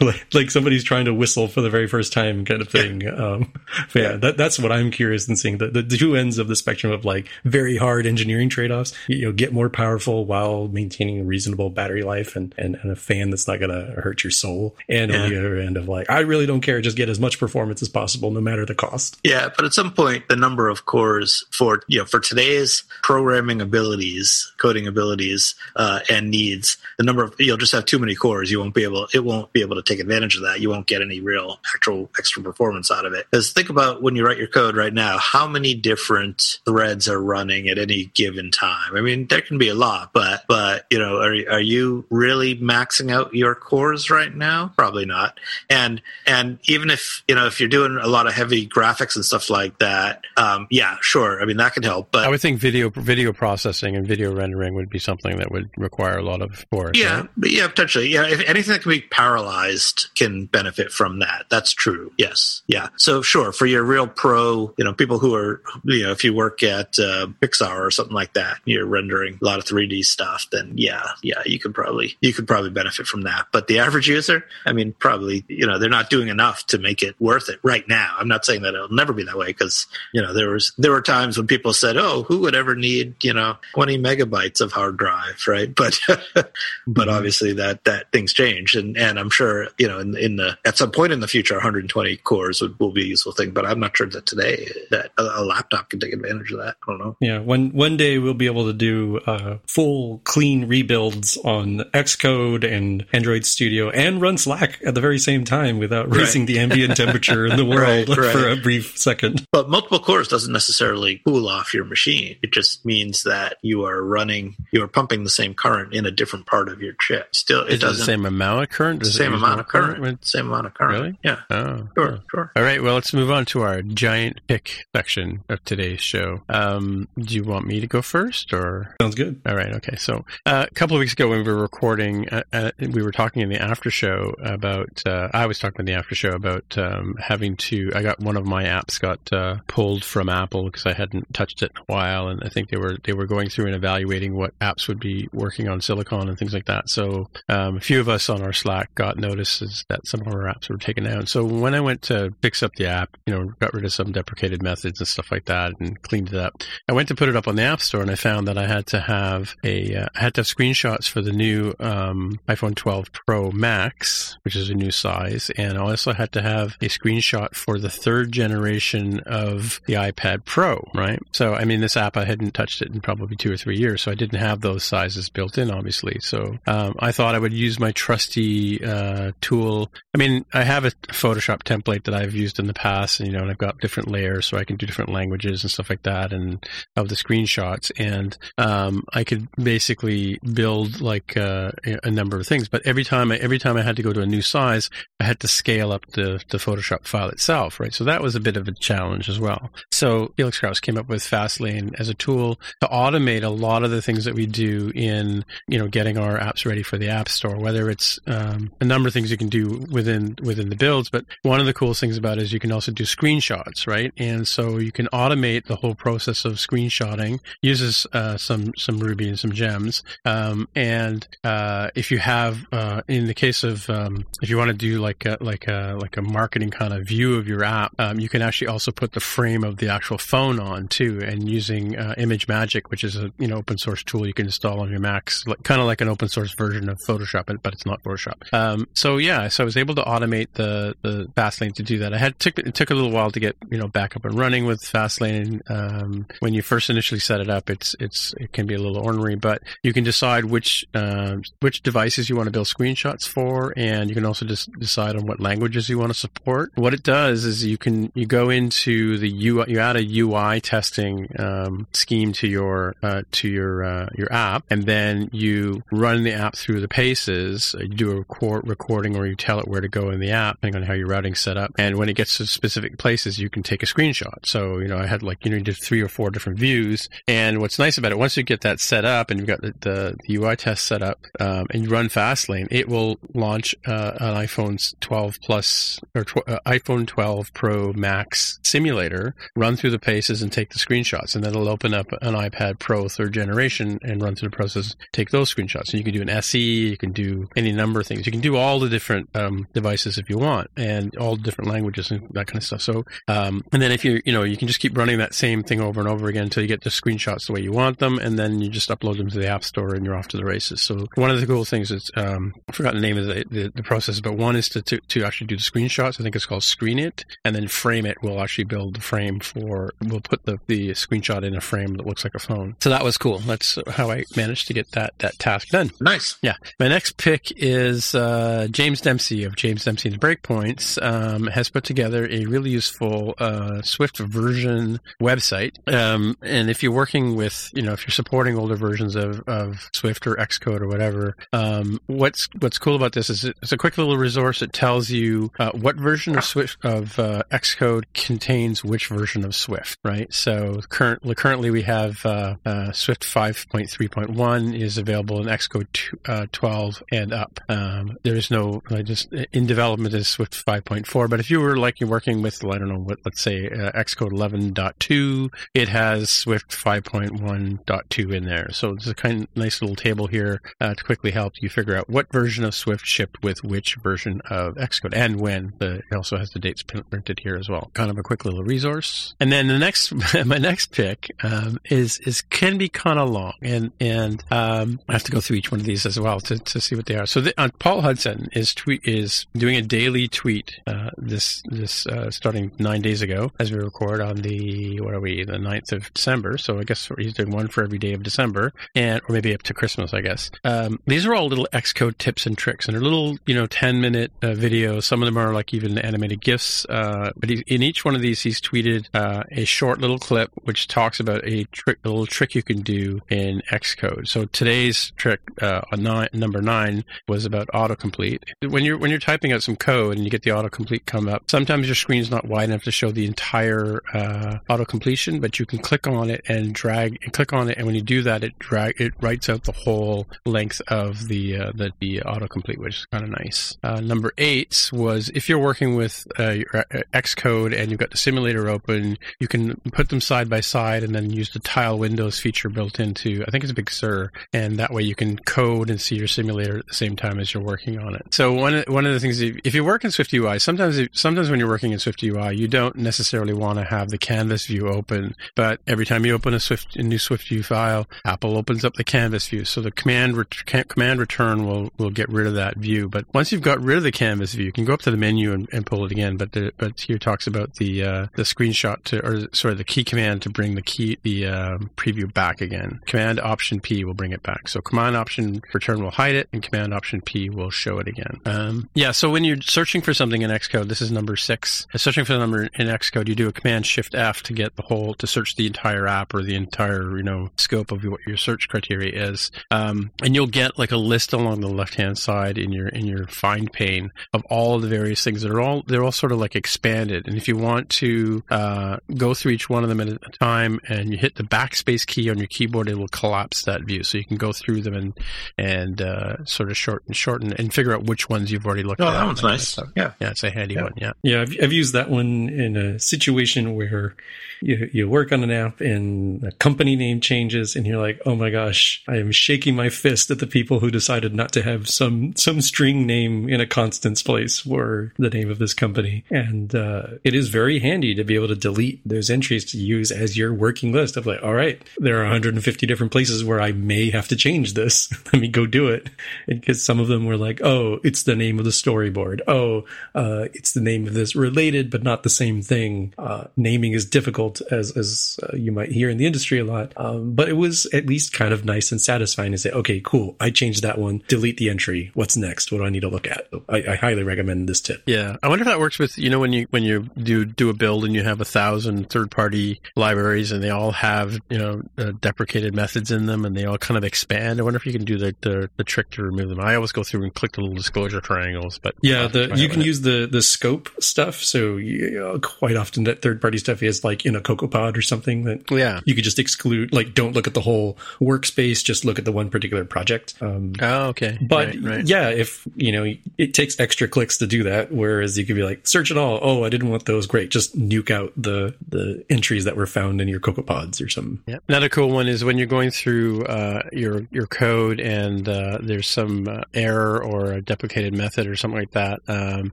[LAUGHS] like somebody's trying to whistle for the very first time kind of thing. Um yeah, yeah. that, that's what i'm curious in seeing. The, the, two ends of the spectrum of like very hard engineering trade-offs. You know get more powerful while maintaining a reasonable battery life and and, and a fan that's not going to hurt your soul. And yeah. on the other end of like i really don't care. Just get as much performance as possible no matter the cost. Yeah but at some point the number of cores for you know for today's programming abilities coding abilities uh, and needs the number of you'll just have too many cores. You won't be able. It won't be able to take advantage of that. You won't get any real actual extra performance out of it. Because think about when you write your code right now, how many different threads are running at any given time? I mean, there can be a lot, but but you know, are are you really maxing out your cores right now? Probably not. And and even if you know if you're doing a lot of heavy graphics and stuff like that, um, yeah, sure. I mean that can help. But I would think video video processing and video rendering would be something that would require a lot of cores. Yeah, right? But yeah, potentially. Yeah, if anything that can be paralyzed can benefit from that. That's true. Yes. Yeah. So sure, for your real pro, you know, people who are, you know, if you work at uh, Pixar or something like that, you're rendering a lot of 3D stuff, then yeah, yeah, you could probably you could probably benefit from that. But the average user, I mean, probably, you know, they're not doing enough to make it worth it right now. I'm not saying that it'll never be that way because, you know, there was there were times when people said, "Oh, who would ever need, you know, 20 megabytes of hard drive, right?" But [LAUGHS] but obviously obviously that that things change, and and I'm sure you know in, in the at some point in the future, 120 cores would, will be a useful thing. But I'm not sure that today that a, a laptop can take advantage of that. I don't know. Yeah, one one day we'll be able to do uh, full clean rebuilds on Xcode and Android Studio and run Slack at the very same time without raising right. the ambient [LAUGHS] temperature in the world [LAUGHS] right, right. for a brief second. But multiple cores doesn't necessarily cool off your machine. It just means that you are running, you are pumping the same current in a different part of your chip Still, it doesn't. the same amount of current? Does same amount of current. current? Same amount of current. Really? Yeah. Oh, sure, yeah. sure. All right. Well, let's move on to our giant pick section of today's show. Um, do you want me to go first, or sounds good? All right. Okay. So uh, a couple of weeks ago, when we were recording, uh, uh, we were talking in the after show about. Uh, I was talking in the after show about um, having to. I got one of my apps got uh, pulled from Apple because I hadn't touched it in a while, and I think they were they were going through and evaluating what apps would be working on Silicon and things like that. So um, a few of us on our Slack got notices that some of our apps were taken down. So when I went to fix up the app, you know, got rid of some deprecated methods and stuff like that and cleaned it up, I went to put it up on the App Store and I found that I had to have a, uh, I had to have screenshots for the new um, iPhone 12 Pro Max, which is a new size, and I also had to have a screenshot for the third generation of the iPad Pro, right? So, I mean, this app, I hadn't touched it in probably two or three years, so I didn't have those sizes built in, obviously. So um, I thought I would use my trusty uh, tool. I mean, I have a Photoshop template that I've used in the past, and you know, and I've got different layers, so I can do different languages and stuff like that, and of the screenshots, and um, I could basically build like uh, a number of things. But every time, I, every time I had to go to a new size, I had to scale up the the Photoshop file itself, right? So that was a bit of a challenge as well. So Felix Krause came up with Fastlane as a tool to automate a lot of the things that we do in you know getting our apps ready for the App Store. Whether it's um, a number of things you can do within within the builds, but one of the coolest things about it is you can also do screenshots, right? And so you can automate the whole process of screenshotting. Uses uh, some some Ruby and some gems, um, and uh, if you have uh, in the case of um, if you want to do like a, like a like a marketing kind of view of your app, um, you can actually also put the frame of the actual phone on too, and using uh, ImageMagick, which is a you know open source tool you can install on your Macs, like, kind of like an open source version of Photoshop, but it's not Photoshop. Um, so yeah, so I was able to automate the the Fastlane to do that. I had took it took a little while to get you know back up and running with Fastlane. Um, when you first initially set it up, it's it's it can be a little ornery, but you can decide which uh, which devices you want to build screenshots for, and you can also just decide on what languages you want to support. What it does is you can you go into the UI, you add a UI testing um, scheme to your uh, to your uh, your app, and then you run the app through the paces. You do a record, recording, or you tell it where to go in the app, depending on how your routing's set up. And when it gets to specific places, you can take a screenshot. So you know, I had like you know, you did three or four different views. And what's nice about it, once you get that set up and you've got the, the, UI test set up, um, and you run Fastlane, it will launch uh, an iPhone 12 Plus or tw- uh, iPhone 12 Pro Max simulator, run through the paces and take the screenshots, and then it'll open up an iPad Pro third generation and run through the process, take those screenshots. And you can do an SE, you can do any number of things. You can do all the different um, devices if you want, and all the different languages and that kind of stuff. So, um, and then if you you know you can just keep running that same thing over and over again until you get the screenshots the way you want them, and then you just upload them to the App Store and you're off to the races. So one of the cool things is um, I forgot the name of the, the, the process, but one is to, to to actually do the screenshots. I think it's called Screen It, and then Frame It will actually build the frame for. We'll put the the screenshot in a frame that looks like a phone. So that was cool. That's how I managed to get that that task done. Nice. Yeah. My next pick is uh, James Dempsey of James Dempsey and Breakpoints um, has put together a really useful uh, Swift version website. Um, and if you're working with, you know, if you're supporting older versions of, of Swift or Xcode or whatever, um, what's what's cool about this is it's a quick little resource that tells you uh, what version of Swift of uh, Xcode contains which version of Swift, right? So currently, currently we have uh, uh, Swift 5.3.1 is available in Xcode two, uh, 12 and up. Um, there is no I just in development is Swift 5.4, but if you were like you're working with I don't know what let's say uh, Xcode 11.2, it has Swift 5.1.2 in there. So it's a kind of nice little table here uh, to quickly help you figure out what version of Swift shipped with which version of Xcode and when. The, it also has the dates printed here as well. Kind of a quick little resource. And then the next, [LAUGHS] my next pick um, is is can be kind of long, and and um, I have to go through each one of these as well to, to see what they are. So the, uh, Paul Hudson is tweet is doing a daily tweet uh, this this uh, starting nine days ago as we record on the what are we the 9th of December. So I guess he's doing one for every day of December, and or maybe up to Christmas. I guess um, these are all little Xcode tips and tricks, and they're little you know ten minute uh, videos. Some of them are like even animated gifs. Uh, but he, in each one of these, he's tweeted uh, a short little clip which talks about a trick, a little trick you can do in Xcode. So today's trick on nine, number nine was about autocomplete. When you're when you're typing out some code and you get the autocomplete come up, sometimes your screen's not wide enough to show the entire uh, autocompletion, but you can click on it and drag and click on it, and when you do that, it drag it writes out the whole length of the uh, the, the autocomplete, which is kind of nice. Uh, number eight was if you're working with uh, uh, Xcode and you've got the simulator open, you can put them side by side and then use the tile windows feature built into I think it's Big Sur, and that way you can code your simulator at the same time as you're working on it. So one one of the things if you work in Swift UI, sometimes sometimes when you're working in Swift UI, you don't necessarily want to have the canvas view open, but every time you open a Swift a new Swift view file, Apple opens up the canvas view. So the command ret- command return will will get rid of that view. But once you've got rid of the canvas view, you can go up to the menu and, and pull it again. But the, but here talks about the uh, the screenshot to or sorry the key command to bring the key the um, preview back again. Command Option P will bring it back. So Command Option return will hide it, and Command Option P will show it again. Um, yeah, so when you're searching for something in Xcode, this is number six. Searching for the number in Xcode, you do a Command Shift F to get the whole to search the entire app or the entire you know scope of what your search criteria is, um, and you'll get like a list along the left hand side in your in your find pane of all the various things that are all they're all sort of like expanded. And if you want to uh, go through each one of them at a time, and you hit the backspace key on your keyboard, it will collapse that view, so you can go through them and and uh, sort of shorten shorten and figure out which ones you've already looked Oh, at. Oh, that and one's kind of nice. stuff. Yeah. Yeah, it's a handy Yeah. one. Yeah. Yeah, I've, I've used that one in a situation where you, you work on an app and a company name changes and you're like, oh my gosh, I am shaking my fist at the people who decided not to have some, some string name in a constants place for the name of this company. And, uh, it is very handy to be able to delete those entries to use as your working list of like, all right, there are 150 different places where I may have to change this. [LAUGHS] Let me go do it. Because some of them were like, oh, it's the name of the storyboard. Oh, uh, it's the name of this related but not the same thing. Uh, naming is difficult, as as uh, you might hear in the industry a lot. Um, but it was at least kind of nice and satisfying to say, okay, cool, I changed that one. Delete the entry. What's next? What do I need to look at? I, I highly recommend this tip. Yeah, I wonder if that works with you know when you when you do do a build and you have a thousand third party libraries and they all have you know uh, deprecated methods in them and they all kind of expand. I wonder if you can do the, the the trick to remove them. I always go through and click the little disclosure triangles, but Yeah, the you can it. use the the scope stuff. So you know, quite often that third party stuff is like in a CocoaPod or something that Yeah. you could just exclude. Like, don't look at the whole workspace. Just look at the one particular project. Um, Oh, okay. But Right, right. yeah, if you know, it takes extra clicks to do that. Whereas you could be like, search it all. Oh, I didn't want those. Great, just nuke out the the entries that were found in your CocoaPods or something. Yeah. Another cool one is when you're going through uh, your your code and uh, there's some uh, error or a deprecated method or something like that, um,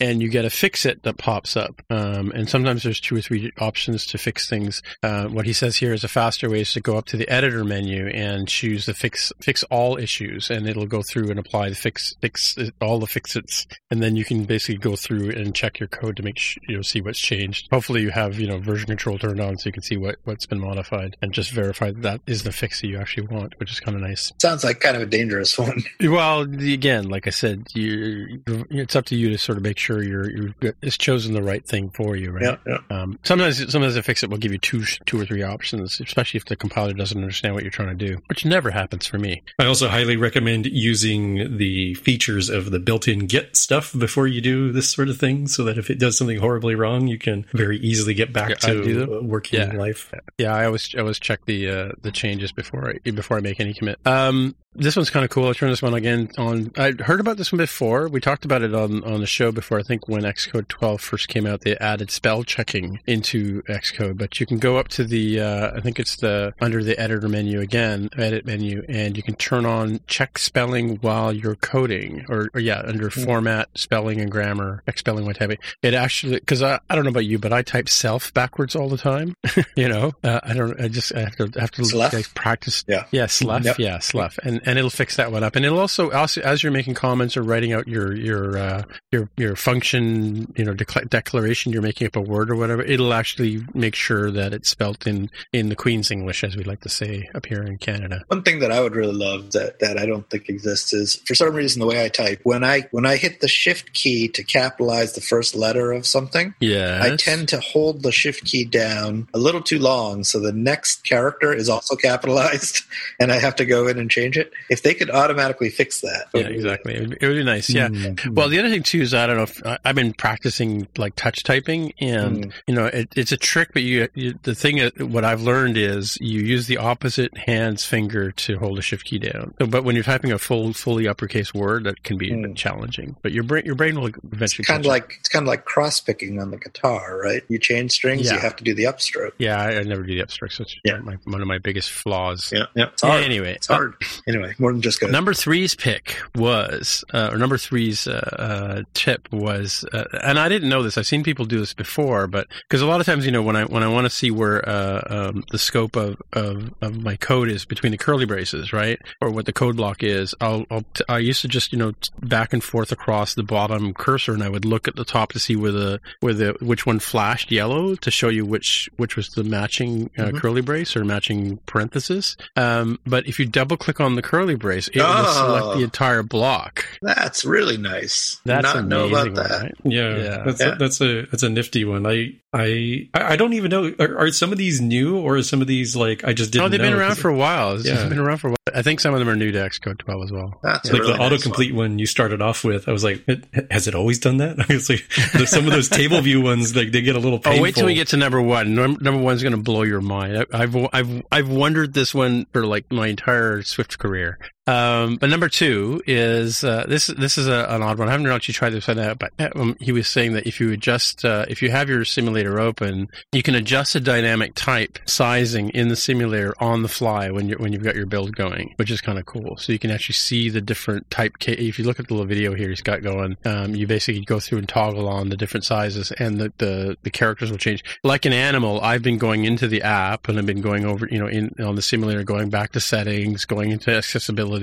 and you get a fix it that pops up. Um, and sometimes there's two or three options to fix things. Uh, what he says here is a faster way is to go up to the editor menu and choose the fix fix all issues, and it'll go through and apply the fix fix all the fixits, and then you can basically go through and check your code to make sh- you know see what's changed. Hopefully, you have you know version control turned on so you can see what what's been modified and just verify that that is the fix that you actually want, which is kind of nice. Sounds like kind of a dangerous one. [LAUGHS] Well, again, like I said, you, it's up to you to sort of make sure you're you're it's chosen the right thing for you, right? Yeah, yeah. Um, sometimes sometimes a fix it will give you two two or three options, especially if the compiler doesn't understand what you're trying to do, which never happens for me. I also highly recommend using the features of the built-in Git stuff before you do this sort of thing, so that if it does something horribly wrong, you can very easily get back Yeah, to them. uh, working Yeah. life. Yeah, I always I always check the uh, the changes before I before I make any commit. Um, this one's kind of cool. I turned this one again on. I heard about this one before. We talked about it on on the show before. I think when Xcode 12 first came out, they added spell checking into Xcode. But you can go up to the uh, I think it's the under the editor menu again, edit menu, and you can turn on check spelling while you're coding, or, or yeah, under format, spelling and grammar, check spelling what have you. It actually because I, I don't know about you, but I type self backwards all the time. [LAUGHS] you know, uh, I don't. I just I have to I have to like, practice. Yeah. yeah, slough. Yep. Yeah, slough, and and it'll fix that one up. And it'll also also as you're making comments or writing out your your uh, your your function, you know, decla- declaration, you're making up a word or whatever. It'll actually make sure that it's spelt in in the Queen's English, as we like to say up here in Canada. One thing that I would really love that, that I don't think exists is for some reason the way I type when I when I hit the shift key to capitalize the first letter of something, Yeah, I tend to hold the shift key down a little too long, so the next character is also capitalized, [LAUGHS] and I have to go in and change it. If they could automatically fix that, Yeah, exactly. It would, it would be nice. Yeah. Hmm. Well, the other thing too is I don't know if I, I've been practicing like touch typing, and hmm. you know it, it's a trick. But you, you, the thing, uh, what I've learned is you use the opposite hand's finger to hold the shift key down. But when you're typing a full, fully uppercase word, that can be a bit challenging. But your brain, your brain will eventually It's kind catch of up. like it's kind of like cross picking on the guitar, right? You change strings, Yeah. you have to do the upstroke. Yeah, I, I never do the upstrokes. That's Yeah. my, one of my biggest flaws. Yeah, yeah. It's hard. Anyway, it's hard. Uh, anyway, more than just good. Number three's pick was, uh, or number three's uh, uh, tip was, uh, and I didn't know this. I've seen people do this before, but because a lot of times, you know, when I when I want to see where uh, um, the scope of, of of my code is between the curly braces, right, or what the code block is, I'll, I'll t- I used to just you know back and forth across the bottom cursor, and I would look at the top to see where the where the which one flashed yellow to show you which which was the matching uh, curly brace or matching parenthesis. Um, but if you double click on the curly brace, was able to select Oh. the entire block. That's really nice. That's Not amazing, know about that. right? Yeah, Yeah. that's Yeah. A, that's a that's a nifty one. I I I don't even know. Are, are some of these new or are some of these like I just oh, didn't? Oh, they've been know around 'cause for a while. It's Yeah. been around for a while. I think some of them are new to Xcode 12 as well. That's like really the nice autocomplete one. you started off with. I was like, it, has it always done that? [LAUGHS] I was like, some of those table view ones, like they get a little painful. Oh, wait till we get to number one. Num- Number one's going to blow your mind. I, I've I've I've wondered this one for like my entire Swift career. Um, but number two is uh, this. This is a, an odd one. I haven't actually tried this one out, but um, he was saying that if you adjust, uh, if you have your simulator open, you can adjust the dynamic type sizing in the simulator on the fly when you when you've got your build going, which is kind of cool. So you can actually see the different type. If you look at the little video here, he's got going. Um, you basically go through and toggle on the different sizes, and the, the the characters will change. Like an animal, I've been going into the app and I've been going over, you know, in on the simulator, going back to settings, going into accessibility,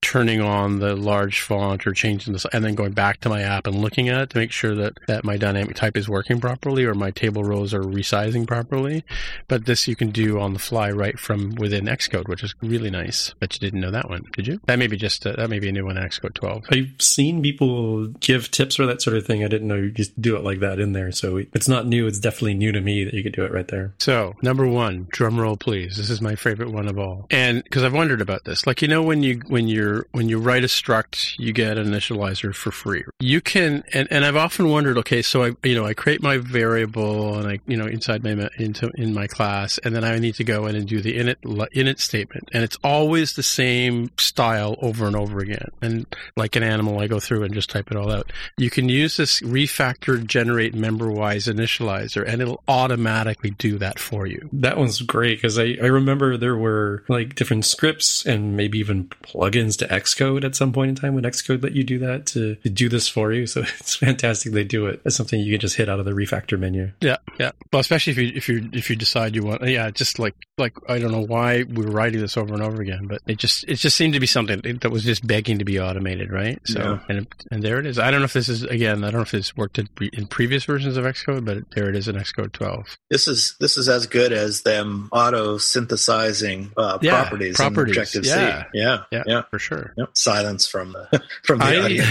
turning on the large font or changing this, and then going back to my app and looking at it to make sure that that my dynamic type is working properly or my table rows are resizing properly. But this you can do on the fly right from within Xcode, which is really nice. But you didn't know that one, did you? That may be just uh, that may be a new one in Xcode 12. I've seen people give tips for that sort of thing. I didn't know you just do it like that in there. So it's not new. It's definitely new to me that you could do it right there. So, number one, drum roll, please. This is my favorite one of all. And because I've wondered about this, like you know, when you when you're when you write a struct, you get an initializer for free. You can, and, and I've often wondered, okay, so I you know I create my variable and I you know inside my into in my class, and then I need to go in and do the init init statement, and it's always the same style over and over again. And like an animal, I go through and just type it all out. You can use this refactor generate member wise initializer, and it'll automatically do that for you. That one's great because I, I remember there were like different scripts and maybe even plugins to Xcode at some point in time when Xcode let you do that to, to do this for you. [LAUGHS] So it's fantastic they do it. That's something you can just hit out of the refactor menu. Yeah, yeah. Well, especially if you if you if you decide you want, yeah, just like like I don't know why we were writing this over and over again, but it just it just seemed to be something that was just begging to be automated, right? So Yeah. and and there it is. I don't know if this is again. I don't know if this worked in, pre- in previous versions of Xcode, but there it is in Xcode 12. This is this is as good as them auto synthesizing uh, Yeah, properties, properties, in Objective yeah. C. Yeah, Yeah, yeah. for sure. Yep. Silence from the [LAUGHS] from the I, audience.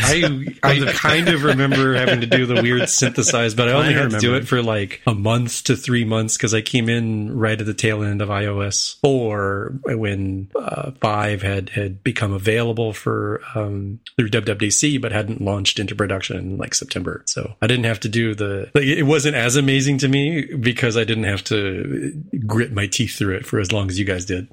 I, I [LAUGHS] kind of remember having to do the weird synthesize, but I only I had to do it for like a month to three months because I came in right at the tail end of iOS 4 when uh, 5 had, had become available for um, through WWDC, but hadn't launched into production in like September. So I didn't have to do the, like, it wasn't as amazing to me because I didn't have to grit my teeth through it for as long as you guys did.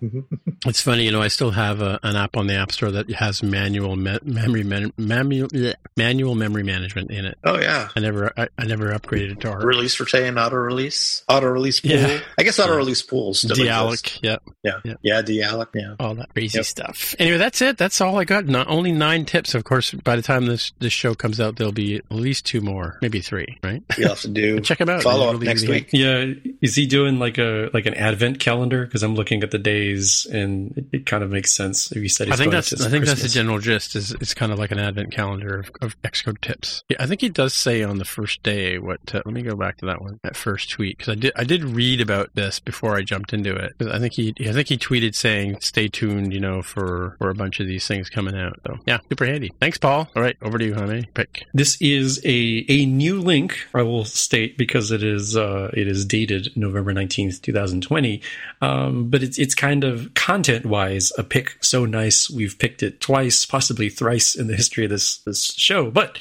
It's funny, you know. I still have a, an app on the App Store that has manual me- memory man- manual bleh, manual memory management in it. oh yeah. I never I, I never upgraded it to ARC. Release retain, auto release, auto release pool. Yeah. I guess auto release pools still exist. Dealloc, yeah. Yeah, Yeah. yeah, Dealloc. Yeah. all that crazy Yep. stuff. Anyway, that's it. That's all I got. Not only nine tips. Of course, by the time this this show comes out, there'll be at least two more, maybe three. Right? You'll have to do [LAUGHS] Check 'em out. Follow They're up next easy. week. Yeah, is he doing like a like an advent calendar? Because I'm looking at the days, and it, it kind of makes sense. If you said he's I think that's I think that's the general gist. Is it's kind of like an advent calendar of, of Xcode tips. Yeah, I think he does say on the first day what. Uh, let me go back to that one. That first tweet because I did I did read about this before I jumped into it. I think he I think he tweeted saying stay tuned, you know, for for a bunch of these things coming out. So yeah, super handy. Thanks, Paul. All right, over to you, honey. Pick. This is a a new link. I will state because it is uh, it is dated November nineteenth, two thousand twenty. Um, but it's it's kind of content wise a pick so nice we've picked it twice, possibly thrice in the history of this this show. But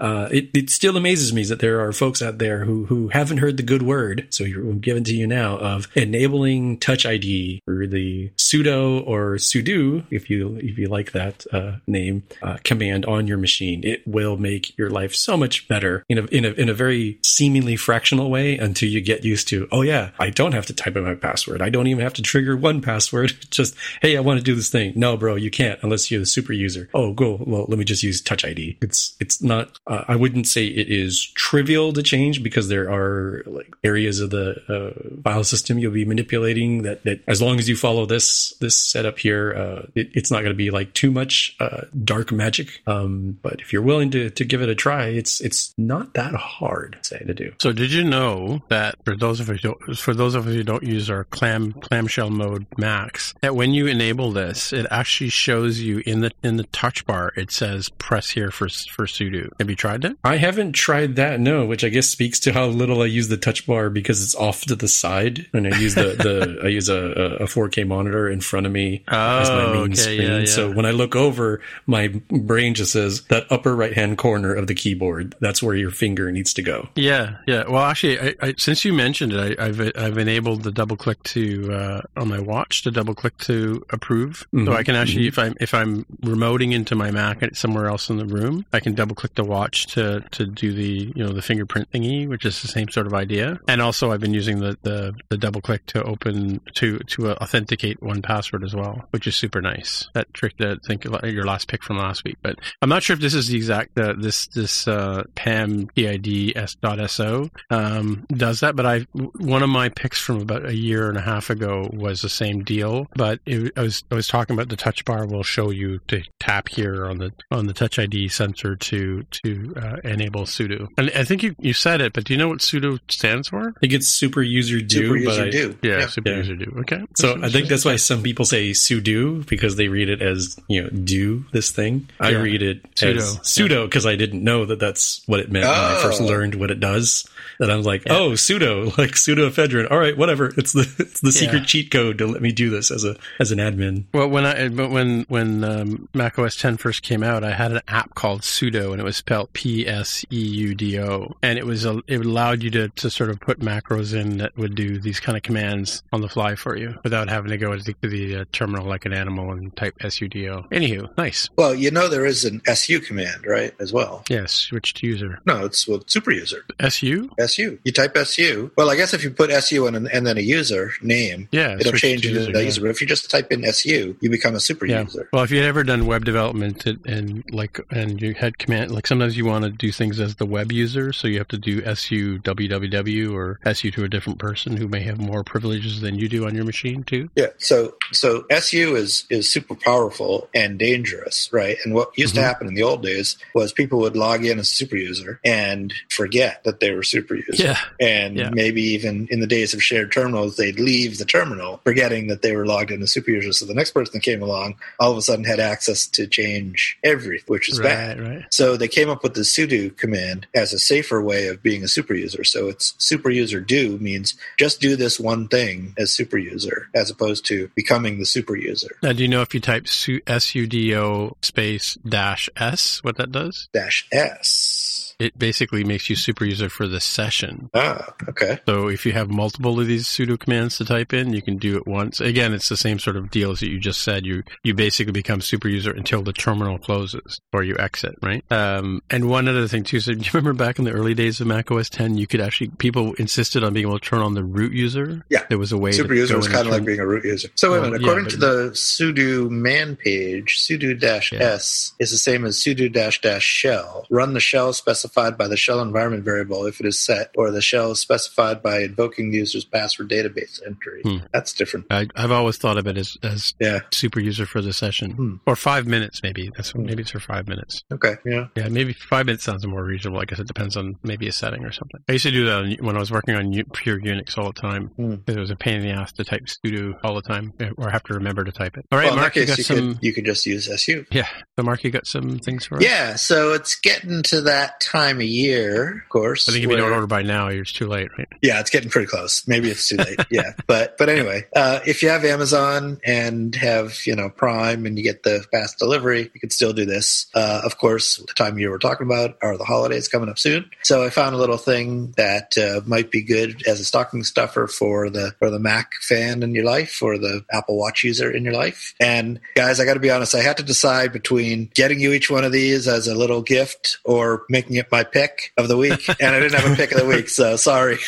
uh, it it still amazes me that there are folks out there who who haven't heard the good word. So you're given to you now of enabling Touch ID or the sudo or sudo if you if you like that uh, name uh, command on your machine. It will make your life so much better in a in a in a very seemingly fractional way until you get used to. Oh yeah, I don't have to type in my password. I don't even have to trigger one password. [LAUGHS] Just hey, I want to do this thing. No, bro, you can't unless you're the super user. Oh, go. Well, let me just use Touch ID. It's it's not. Uh, I wouldn't say it is trivial to change because there are like areas of the uh, file system you'll be manipulating that that as long as you follow this this setup here, uh, it, it's not going to be like too much uh, dark magic. Um, but if you're willing to to give it a try, it's it's not that hard, say to do. So, did you know that for those of don't, for those of us who don't use our clam clamshell mode Macs, that when you enable this, it actually shows you in the in the touch bar. It says press here for for sudo. Have you tried it? I haven't tried that, no, which I guess speaks to how little I use the touch bar because it's off to the side and I use the, the [LAUGHS] I use a, a 4K monitor in front of me as my Oh, main okay, screen. yeah, yeah. So when I look over, my brain just says that upper right hand corner of the keyboard. That's where your finger needs to go. Yeah, yeah. Well, actually, I, I, since you mentioned it, I, I've I've enabled the double click to uh, on my watch to double click to approve, so Mhm, I can actually if I'm if I'm remoting into my Mac somewhere else in the room, I can double click the watch to to do the you know the fingerprint thingy, which is the same sort of idea. And also, I've been using the the, the double click to open to to uh, authenticate one password as well, which is super nice. That trick that I think your last pick from last week, but I'm not sure if this is the exact uh, this this uh, PAM PID S.so um, does that, but I one of my picks from about a year and a half ago was the same deal. But it, I was I was talking about the touch bar will show you to tap here on the on the Touch ID sensor to to uh, enable sudo. And I think you you said it, but do you know what sudo stands for? I think it's super user do, Super but user I, do. Yeah, Yeah. super Yeah. user do. Okay, So I think that's why some people say sudo because they read it as you know do this thing. I read it Sudo, as sudo because I didn't know that that's what it meant when I first Oh. learned what it does. That I'm like, oh, sudo, [LAUGHS] like pseudoephedrine. All right, whatever. It's the it's the secret Yeah. cheat code to let me do this as a as an admin. Well, when I but when when um, Mac OS 10 first came out, I had an app called Pseudo, and it was spelled P S E U D O, and it was a, it allowed you to to sort of put macros in that would do these kind of commands on the fly for you without having to go to the, to the uh, terminal like an animal and type S U D O. Anywho, nice. Well, you know there is an SU command, right? As well. Yes, switch to user. No, it's well, super user. S U. SU. You type SU. Well, I guess if you put SU and, and then a user name, Yeah, it'll change to into user, the user. But if you just type in SU, you become a super Yeah. user. Well, if you had ever done web development and, and like and you had command like sometimes you want to do things as the web user, so you have to do su www or su to a different person who may have more privileges than you do on your machine too. Yeah. So so SU is is super powerful and dangerous, right? And what used Mm-hmm. to happen in the old days was people would log in as a super user and forget that they were super Yeah. And Yeah. maybe even in the days of shared terminals, they'd leave the terminal forgetting that they were logged in as super user. So the next person that came along all of a sudden had access to change everything, which is bad. Right, right. So they came up with the sudo command as a safer way of being a super user. So it's super user do means just do this one thing as super user as opposed to becoming the super user. Now, do you know if you type su- sudo space dash s, what that does? Dash S. It basically makes you super user for the session. Ah, okay. So if you have multiple of these sudo commands to type in, you can do it once. Again, it's the same sort of deal as that you just said. You you basically become super user until the terminal closes or you exit, right? Um, and one other thing too. So [LAUGHS] do you remember back in the early days of Mac OS 10, you could actually people insisted on being able to turn on the root user. Yeah. there was a way. Super to user was kind of like being a root user. So wait a minute. yeah, According but- to the sudo man page, sudo dash Yeah. s is the same as sudo dash dash shell. Run the shell specified by the shell environment variable if it is set, or the shell is specified by invoking the user's password database entry. Hmm. That's different. I, I've always thought of it as, as Yeah. super user for the session Hmm. or five minutes maybe. That's maybe it's for five minutes. Okay. Yeah. Yeah, maybe five minutes sounds more reasonable. I guess it depends on maybe a setting or something. I used to do that when I was working on pure Unix all the time. Hmm. It was a pain in the ass to type sudo all the time, eh, or have to remember to type it. All right, well, Mark, that you case, got you, some. could, you could just use SU. Yeah, so Mark, you got some things for us. Yeah, so it's getting to that time of year, of course. I think if you don't where- order by now, it's too late, right? Yeah, it's getting pretty close. Maybe it's too late. yeah, [LAUGHS] but but anyway, uh, if you have Amazon and have you know Prime and you get the fast delivery, you can still do this. Uh, of course, the time of year we're talking about are the holidays coming up soon. So I found a little thing that uh, might be good as a stocking stuffer for the for the Mac fan in your life or the Apple Watch user in your life. And guys, I got to be honest, I had to decide between getting you each one of these as a little gift or making it my pick of the week, [LAUGHS] and I didn't have a pick of the week, so sorry. [LAUGHS]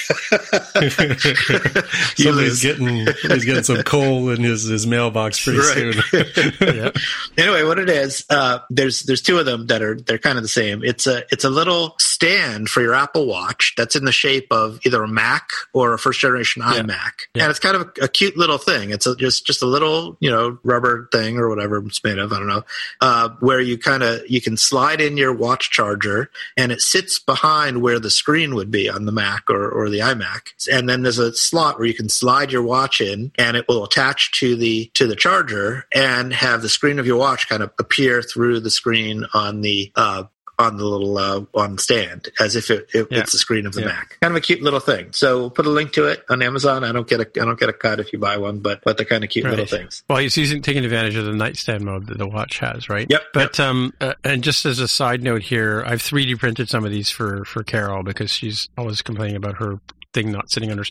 Somebody's getting he's getting some coal in his, his mailbox pretty Right. soon. [LAUGHS] yeah. anyway, what it is, uh, there's there's two of them that are they're kind of the same. It's a it's a little stand for your Apple Watch that's in the shape of either a Mac or a first generation iMac, Yeah. and it's kind of a, a cute little thing. It's a, just just a little you know rubber thing or whatever it's made of. I don't know, uh, where you kind of you can slide in your watch charger, and it sits behind where the screen would be on the Mac or, or the iMac. And then there's a slot where you can slide your watch in and it will attach to the to the charger and have the screen of your watch kind of appear through the screen on the uh, on the little uh, on stand as if it, it Yeah. it's the screen of the Yeah. Mac. Kind of a cute little thing. So we'll put a link to it on Amazon. I don't get a I don't get a cut if you buy one, but but they're kind of cute Right. little things. Well, he's using taking advantage of the nightstand mode that the watch has, right? Yep, But um, uh, and just as a side note here, I've 3D printed some of these for for Carol because she's always complaining about her thing not sitting her.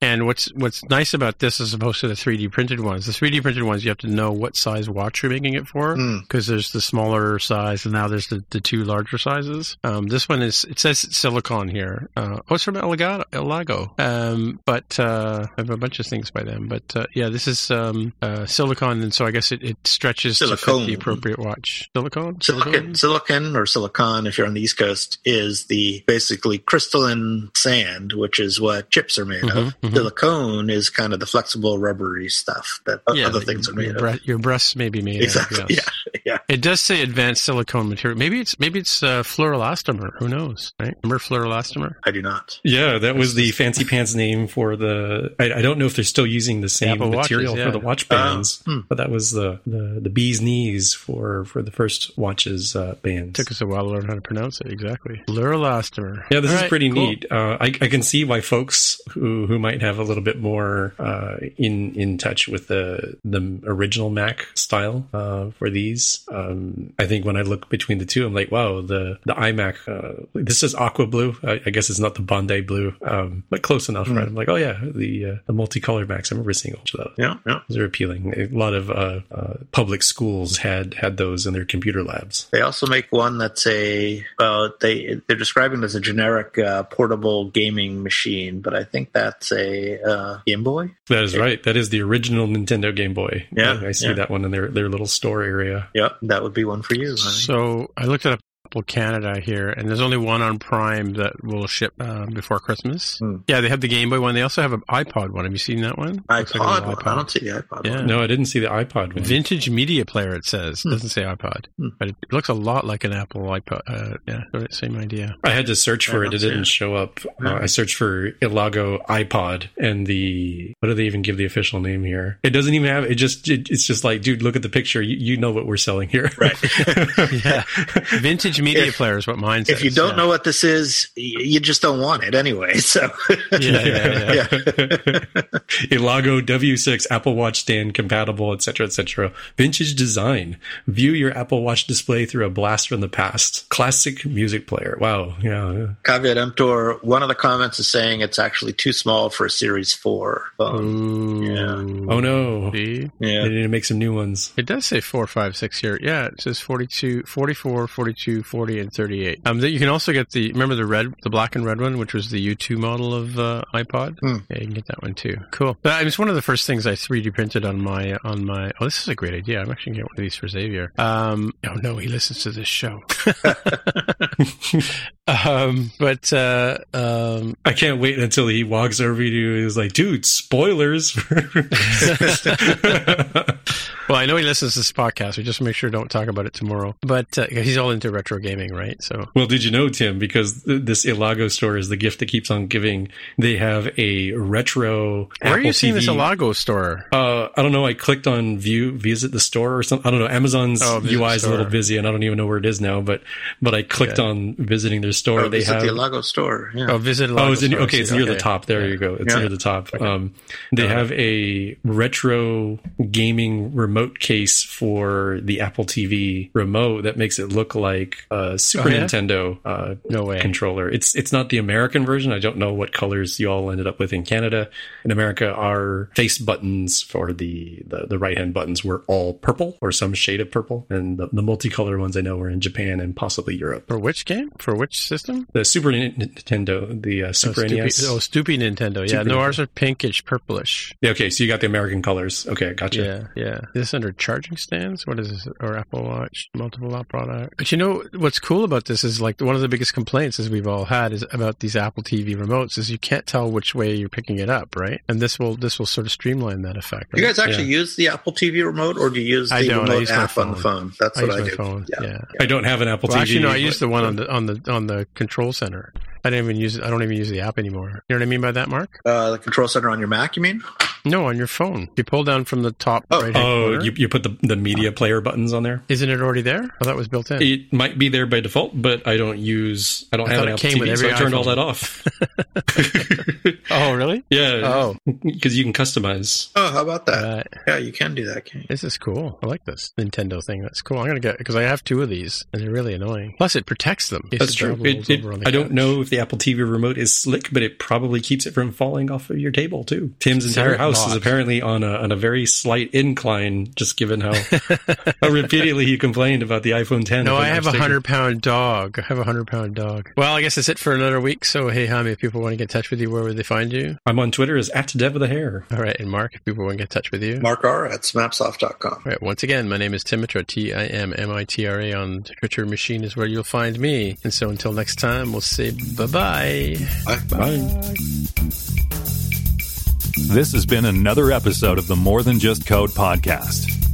And what's what's nice about this as opposed to the 3D printed ones, the 3D printed ones you have to know what size watch you're making it for Mm. because there's the smaller size and now there's the, the two larger sizes. Um, this one is it says silicon here. Uh, oh, it's from Elgato, Elago. Um, but uh, I have a bunch of things by them. But uh, yeah, this is um, uh, silicon, and so I guess it, it stretches to fit the appropriate watch. Silicone, Silicon, silicon or silicon, if you're on the East Coast, is the basically crystalline sand, which is what chips are made of. Mhm, mhm. Silicone is kind of the flexible, rubbery stuff that o- other things are made your, of. bre- your breasts may be made Exactly. of. Yes. Yeah. Yeah. It does say advanced silicone material. Maybe it's maybe it's uh, fluoroelastomer. Who knows? Right? Remember fluoroelastomer? I do not. Yeah, that was the fancy pants name for the. I, I don't know if they're still using the same Apple watches, material yeah. for the watch bands, Oh, hmm. but that was the, the the bee's knees for for the first watches uh, bands. Took us a while to learn how to pronounce it exactly. Fluoroelastomer. Yeah, this All is right, pretty cool. neat. Uh, I, I can see why folks who, who might have a little bit more uh, in in touch with the the original Mac style uh, for these. Um, I think when I look between the two, I'm like, wow, the the iMac. Uh, this is aqua blue. I, I guess it's not the Bondi blue, um, but close enough, right? I'm like, oh yeah, the uh, the multicolored Macs. I remember seeing a bunch of those. Yeah. Yeah. Those are appealing. A lot of uh, uh, public schools had had those in their computer labs. They also make one that's a well, they they're describing it as a generic uh, portable gaming machine, but I think that's a uh, Game Boy. That is right. That is the original Nintendo Game Boy. Yeah, I, I see yeah. that one in their, their little store area. Yep, that would be one for you. So I looked at Apple Canada here, and there's only one on Prime that will ship uh, before Christmas. Hmm. Yeah, they have the Game Boy one. They also have an iPod one. Have you seen that one? Looks like iPod. I don't see the iPod. Yeah. one. No, I didn't see the iPod one. Vintage media player. It says Hmm. doesn't say iPod, Hmm. but it looks a lot like an Apple iPod. Uh, yeah, same idea. I had to search for it. It didn't it. show up. Uh, Hmm. I searched for Elago iPod and the what do they even give the official name here? It doesn't even have. It just it, it's just like, dude, look at the picture. You, you know what we're selling here, Right. [LAUGHS] [LAUGHS] Yeah, vintage media If- player is what mine says. if you don't yeah. know what this is, you just don't want it anyway. [LAUGHS] So yeah, yeah, yeah. [LAUGHS] [LAUGHS] Elago W6 Apple Watch stand compatible, etc., etc. Vintage design. View your Apple Watch display through a blast from the past. Classic music player. Wow. Yeah. Caveat emptor. One of the comments is saying it's actually too small for a Series Four phone. Ooh. Oh no. See? Yeah. They need to make some new ones. It does say 4, 5, 6 here. Yeah, it says 42, 44, 42, 40, and 38. Um, you can also get the, remember the red, the black and red one, which was the U2 model of uh, iPod? Hmm. Yeah, you can get that one too. Cool. But it's one of the first things I 3D printed on my, on my, oh, this is a great idea. I'm actually going to get one of these for Xavier. Um, oh no, he listens to this show. [LAUGHS] [LAUGHS] um, but, uh, um, I can't wait until he walks over to you and is like, dude, spoilers. [LAUGHS] [LAUGHS] well, I know he listens to this podcast. We just make sure don't talk about it tomorrow. But uh, he's all into retro gaming, right? So well, did you know, Tim, because th- this Elago store is the gift that keeps on giving, they have a retro where are you seeing this Elago store? Uh, I don't know. I clicked on view, visit the store or something. I don't know. Amazon's Oh, UI is a little busy and I don't even know where it is now, but, but I clicked Okay. on visiting their store. Or they visit have, the Lago store. Yeah. Oh, visit. Elago Oh, it's in, store. okay. It's near the top. There Yeah. you go. It's Yeah. near the top. Um, they Got have a retro gaming remote case for the Apple TV remote that makes it look like a Super Oh, yeah? Nintendo uh, No way. controller. It's it's not the American version. I don't know what colors you all ended up with in Canada. In America, our face buttons for the the, the right hand buttons were all purple or some shade of purple, and the, the multicolor ones I know were in Japan and possibly Europe. For which game? For which system? The Super Nintendo, the uh, Super oh, Stoopy, NES. oh, Stoopy Nintendo. Yeah, Stoopy no, ours are pinkish, purplish. Yeah, okay, so you got the American colors. Okay, gotcha. Yeah, yeah. Is this under charging stands? What is this? Or Apple Watch, multiple app product? But you know what's cool about this is like one of the biggest complaints as we've all had is about these Apple TV remotes is you can't tell which way you're picking it up, right? And this will this will sort of streamline that effect. you guys actually use the Apple TV remote, or do you use I the don't. I remote use my app on the phone. phone? That's I what use I my do. phone. Yeah. I don't have an Apple Well, TV. actually, no. I but- use the one on the on the on the the control center. I didn't even use it. I don't even use the app anymore. You know what I mean by that, Mark? Uh, the control center on your Mac, you mean? No, on your phone. You pull down from the top Oh. right. Oh, you, you put the, the media player buttons on there. Isn't it already there? Oh, that was built in. It might be there by default, but I don't use. I don't I have an it Apple came TV, with so I turned all that off. [LAUGHS] [LAUGHS] oh, really? yeah. Oh. [LAUGHS] because you can customize. Oh, how about that? Uh, yeah, you can do that, can you? This is cool. I like this Nintendo thing. That's cool. I'm gonna get because I have two of these, and they're really annoying. Plus, it protects them. That's true. It- it- the I don't know if the Apple TV remote is slick, but it probably keeps it from falling off of your table too. Tim's entire very house is apparently on a on a very slight incline, just given how, [LAUGHS] how repeatedly he complained about the iPhone 10. No, I in have a hundred pound dog. I have a hundred pound dog. Well, I guess that's it for another week. So, hey, Hammy, if people want to get in touch with you, where would they find you? I'm on Twitter as at Dev of the Hair. All right, and Mark, if people want to get in touch with you. Mark R at smapsoft.com. All right, once again, my name is Tim Mitra, T I M M I T R A. On Twitter Machine is where you'll find me. And so until next time, we'll say bye bye. Bye. Bye. This has been another episode of the More Than Just Code podcast.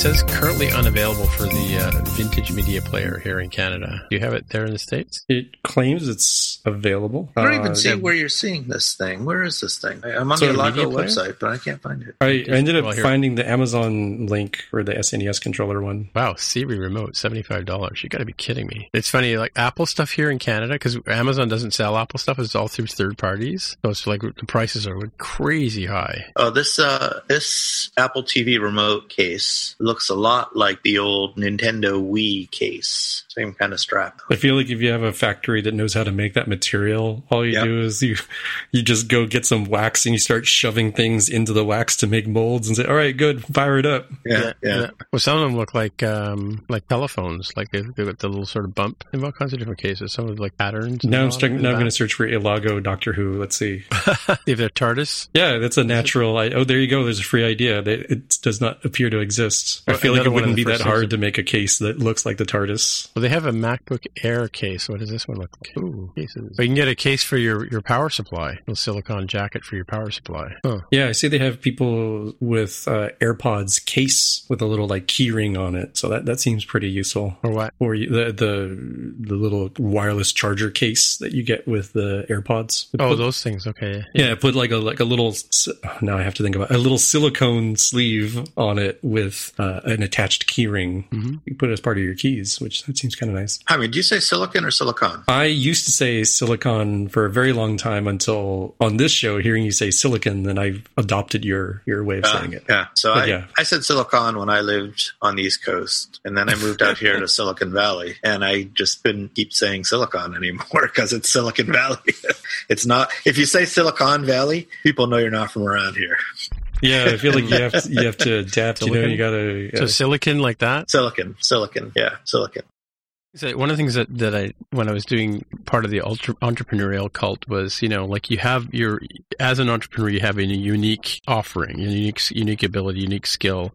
Says currently unavailable for the uh, vintage media player here in Canada. Do you have it there in the States? It claims it's available. I don't Uh, even see yeah. where you're seeing this thing. Where is this thing? I- I'm on So the a media Elago player? website, but I can't find it. I I ended up Well, finding the Amazon link for the SNES controller one. Wow, Siri remote, $75. You got to be kidding me. It's funny, like Apple stuff here in Canada, because Amazon doesn't sell Apple stuff, it's all through third parties. So it's like the prices are crazy high. Oh, this uh, this Apple TV remote case looks a lot like the old Nintendo Wii case. Same kind of strap. I feel like if you have a factory that knows how to make that material, all you Yep. do is you you just go get some wax and you start shoving things into the wax to make molds and say, "All right, good, fire it up." Yeah, yeah. Well, some of them look like um, like telephones, like they've they've got the little sort of bump in all kinds of different cases. Some of like patterns. Now I'm starting, now I'm going to search for Elago Doctor Who. Let's see. [LAUGHS] If they're TARDIS. Yeah, that's a natural. I, oh, there you go. There's a free idea. That it does not appear to exist. I Well, feel like it another one of wouldn't be that hard that- to make a case that looks like the TARDIS. Well, they have a MacBook Air case. What does this one look like? Ooh, cases. But you can get a case for your, your power supply, a silicon jacket for your power supply. Huh. Yeah, I see they have people with uh, AirPods case with a little like key ring on it. So that, that seems pretty useful. Or what? Or the the the little wireless charger case that you get with the AirPods. Oh, Put- those things. Okay. yeah, put like a like a little. Now I have to think about it, a little silicone sleeve on it with uh, an attached key ring. Mm-hmm. You put it as part of your keys, which that seems kind of nice. I mean, do you say silicon or silicon? I used to say silicon for a very long time until on this show, hearing you say silicon, then I adopted your your way of Uh, saying it. yeah. So But I, yeah. I said silicon when I lived on the East Coast, and then I moved out here to [LAUGHS] Silicon Valley, and I just couldn't keep saying silicon anymore [LAUGHS] because it's Silicon Valley. [LAUGHS] it's not. If you say Silicon Valley, people know you're not from around here. Yeah, I feel like you have to, you have to adapt. You know, you gotta. So uh, silicon like that. Silicon, silicon, yeah, silicon. So one of the things that, that I, when I was doing part of the ultra, entrepreneurial cult was, you know, like you have your, as an entrepreneur, you have a unique offering, a unique, unique ability, unique skill.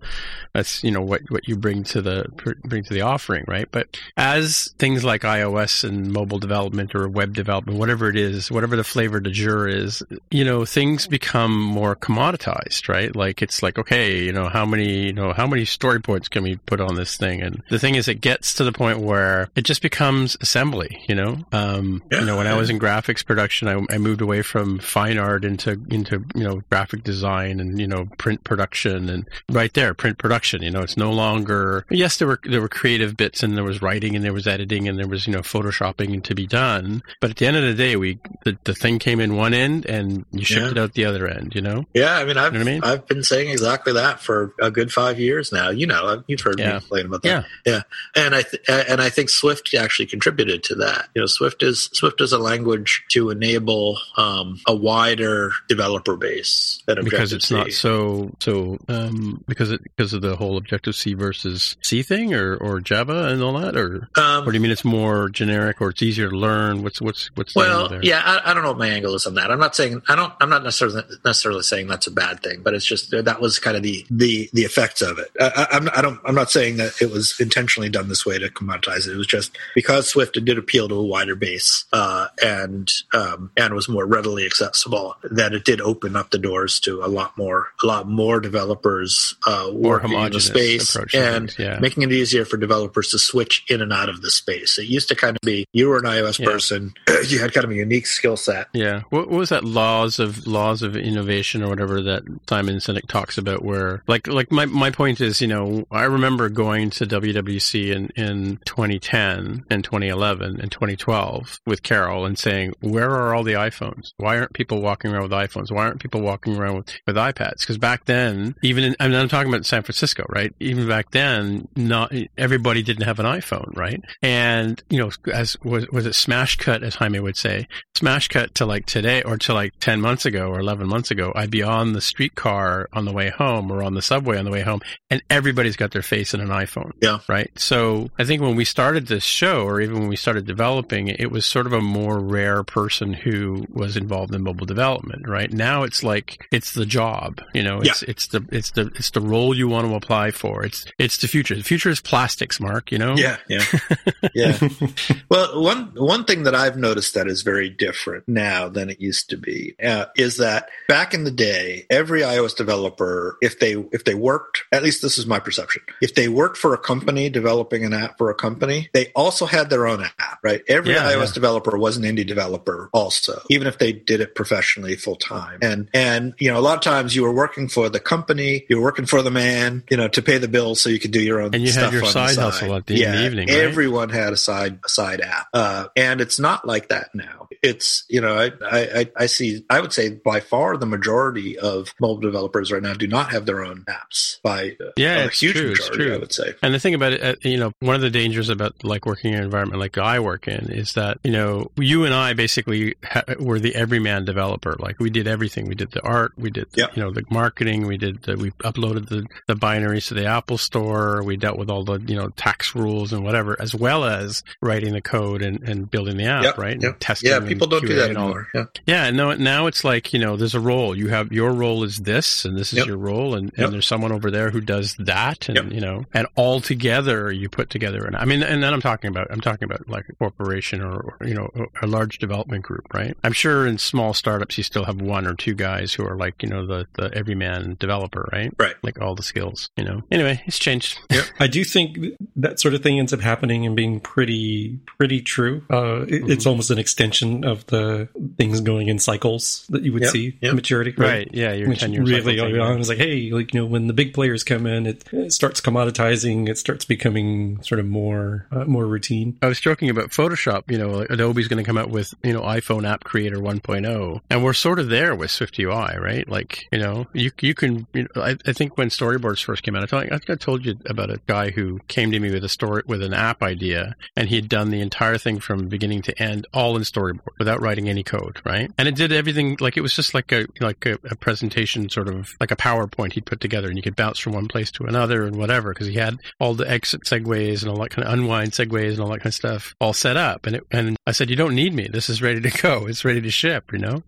That's, you know, what, what you bring to the, bring to the offering, right? But as things like iOS and mobile development or web development, whatever it is, whatever the flavor de jour is, you know, things become more commoditized, right? Like it's like, okay, you know, how many, you know, how many story points can we put on this thing? And the thing is, it gets to the point where it just becomes assembly. You know, um, Yeah. you know, when I was in graphics production, I, I moved away from fine art into into you know graphic design and you know print production and right there print production. You know, it's no longer yes there were there were creative bits and there was writing and there was editing and there was you know photoshopping to be done, but at the end of the day, we the, the thing came in one end and you shipped Yeah. it out the other end. You know, Yeah, I mean, I've You know I mean? I've been saying exactly that for a good five years now. You know, you've heard me Yeah. complain about that. Yeah, and I th- and I think Swift actually contributed to that. You know, Swift is Swift is a language to enable um, a wider developer base than because it's C. not so so um because it because of the whole Objective C versus C thing or or Java and all that or Um, or do you mean it's more generic or it's easier to learn? What's what's what's the Well, there? yeah, I, I don't know what my angle is on that. I'm not saying I don't. I'm not necessarily necessarily saying that's a bad thing, but it's just that was kind of the the the effects of it. I, I, I'm I don't. I'm not saying that it was intentionally done this way to commoditize it. It was just because Swift did appeal to a wider base uh, and um, and was more readily accessible that it did open up the doors to a lot more a lot more developers uh, working in the space and things, yeah. making it easier for developers to switch in and out of the space. It used to kind of be you were an iOS Yeah. person, [CLEARS THROAT] you had kind of a unique skill set. Yeah. What, what was that laws of laws of innovation or whatever that Simon Sinek talks about where like like my, my point is, you know, I remember going to WWC in, in 2010 and 2011 and 2012 with Carol and saying, where are all the iPhones? Why aren't people walking around with iPhones? Why aren't people walking around with, with iPads? Because back then, even in, I mean, I'm talking about San Francisco, right? Even back then, not everybody didn't have an iPhone, right? And, you know, as was, was it smash cut, as Jaime would say, smash cut to like today or to like 10 months ago or 11 months ago, I'd be on the streetcar on the way home or on the subway on the way home and everybody's got their face in an iPhone. Yeah. Right. So I think when we started this show or even when we started developing it, was sort of a more rare person who was involved in mobile development. Right. Now it's like, it's the job, you know, it's, it's the, it's the, it's the role you want to apply for. It's, it's the future. The future is plastics, Mark, you know? Yeah, yeah, [LAUGHS] yeah. well, one one thing that I've noticed that is very different now than it used to be uh, is that back in the day, every iOS developer, if they if they worked, at least this is my perception, if they worked for a company developing an app for a company, they also had their own app, right? Every Yeah, iOS yeah. developer was an indie developer, also, even if they did it professionally full time. And and you know, a lot of times you were working for the company, you were working for the man, you know, to pay the bills so you could do your own And you had your side side. hustle at the- in yeah, the evening, right? Everyone had a side a side app, uh, and it's not like that now. It's you know I, I I- see I would say by far the majority of mobile developers right now do not have their own apps. By uh, Yeah, a it's huge true, it's majority, true. I would say. And the thing about it, uh, you know, one of the dangers about like working in an environment like I work in is that, you know, you and I basically ha- were the everyman developer. Like we did everything. We did the art, we did, the, Yep. you know, the marketing, we did the, we uploaded the, the binaries to the Apple store. We dealt with all the, you know, tax rules and whatever, as well as writing the code and, and building the app, Yep, right? And yep. testing. Yeah, people don't do that anymore. Yeah. yeah, no, now it's like, you know, there's a role. You have your role is this and this is your role and, and there's someone over there who does that and you know, and all together you put together and I mean and then I'm talking about I'm talking about like a corporation or, or you know, a, a large development group, right? I'm sure in small startups you still have one or two guys who are like, you know, the the everyman developer, right? Right. Like all the skills, you know. Anyway, it's changed. [LAUGHS] I do think that sort of thing ends up happening and being pretty pretty true. Uh, it, Mm-hmm. It's almost an extension of the things going in cycles that you would Yep, see yep. maturity. Right. Yeah, your Which 10 year really early on right? is like, hey, like you know, when the big players come in, it, it starts commoditizing. It starts becoming sort of more uh, more routine. I was joking about Photoshop. You know, Adobe's going to come out with you know iPhone App Creator 1.0, and we're sort of there with Swift UI, right? Like, you know, you you can. You know, I, I think when storyboards first came out, I, thought, I think I told you about a guy who came to me with a story with an app idea, and he had done the entire thing from beginning to end, all in storyboard, without writing any code, right? And it did everything like it was just like a like a, a presentation, sort of like a PowerPoint he'd put together, and you could bounce from one place to another and whatever, because he had all the exit segues and all that kind of unwind segues and all that kind of stuff all set up. And it, and I said, you don't need me. This is ready to go. It's ready to ship. You know,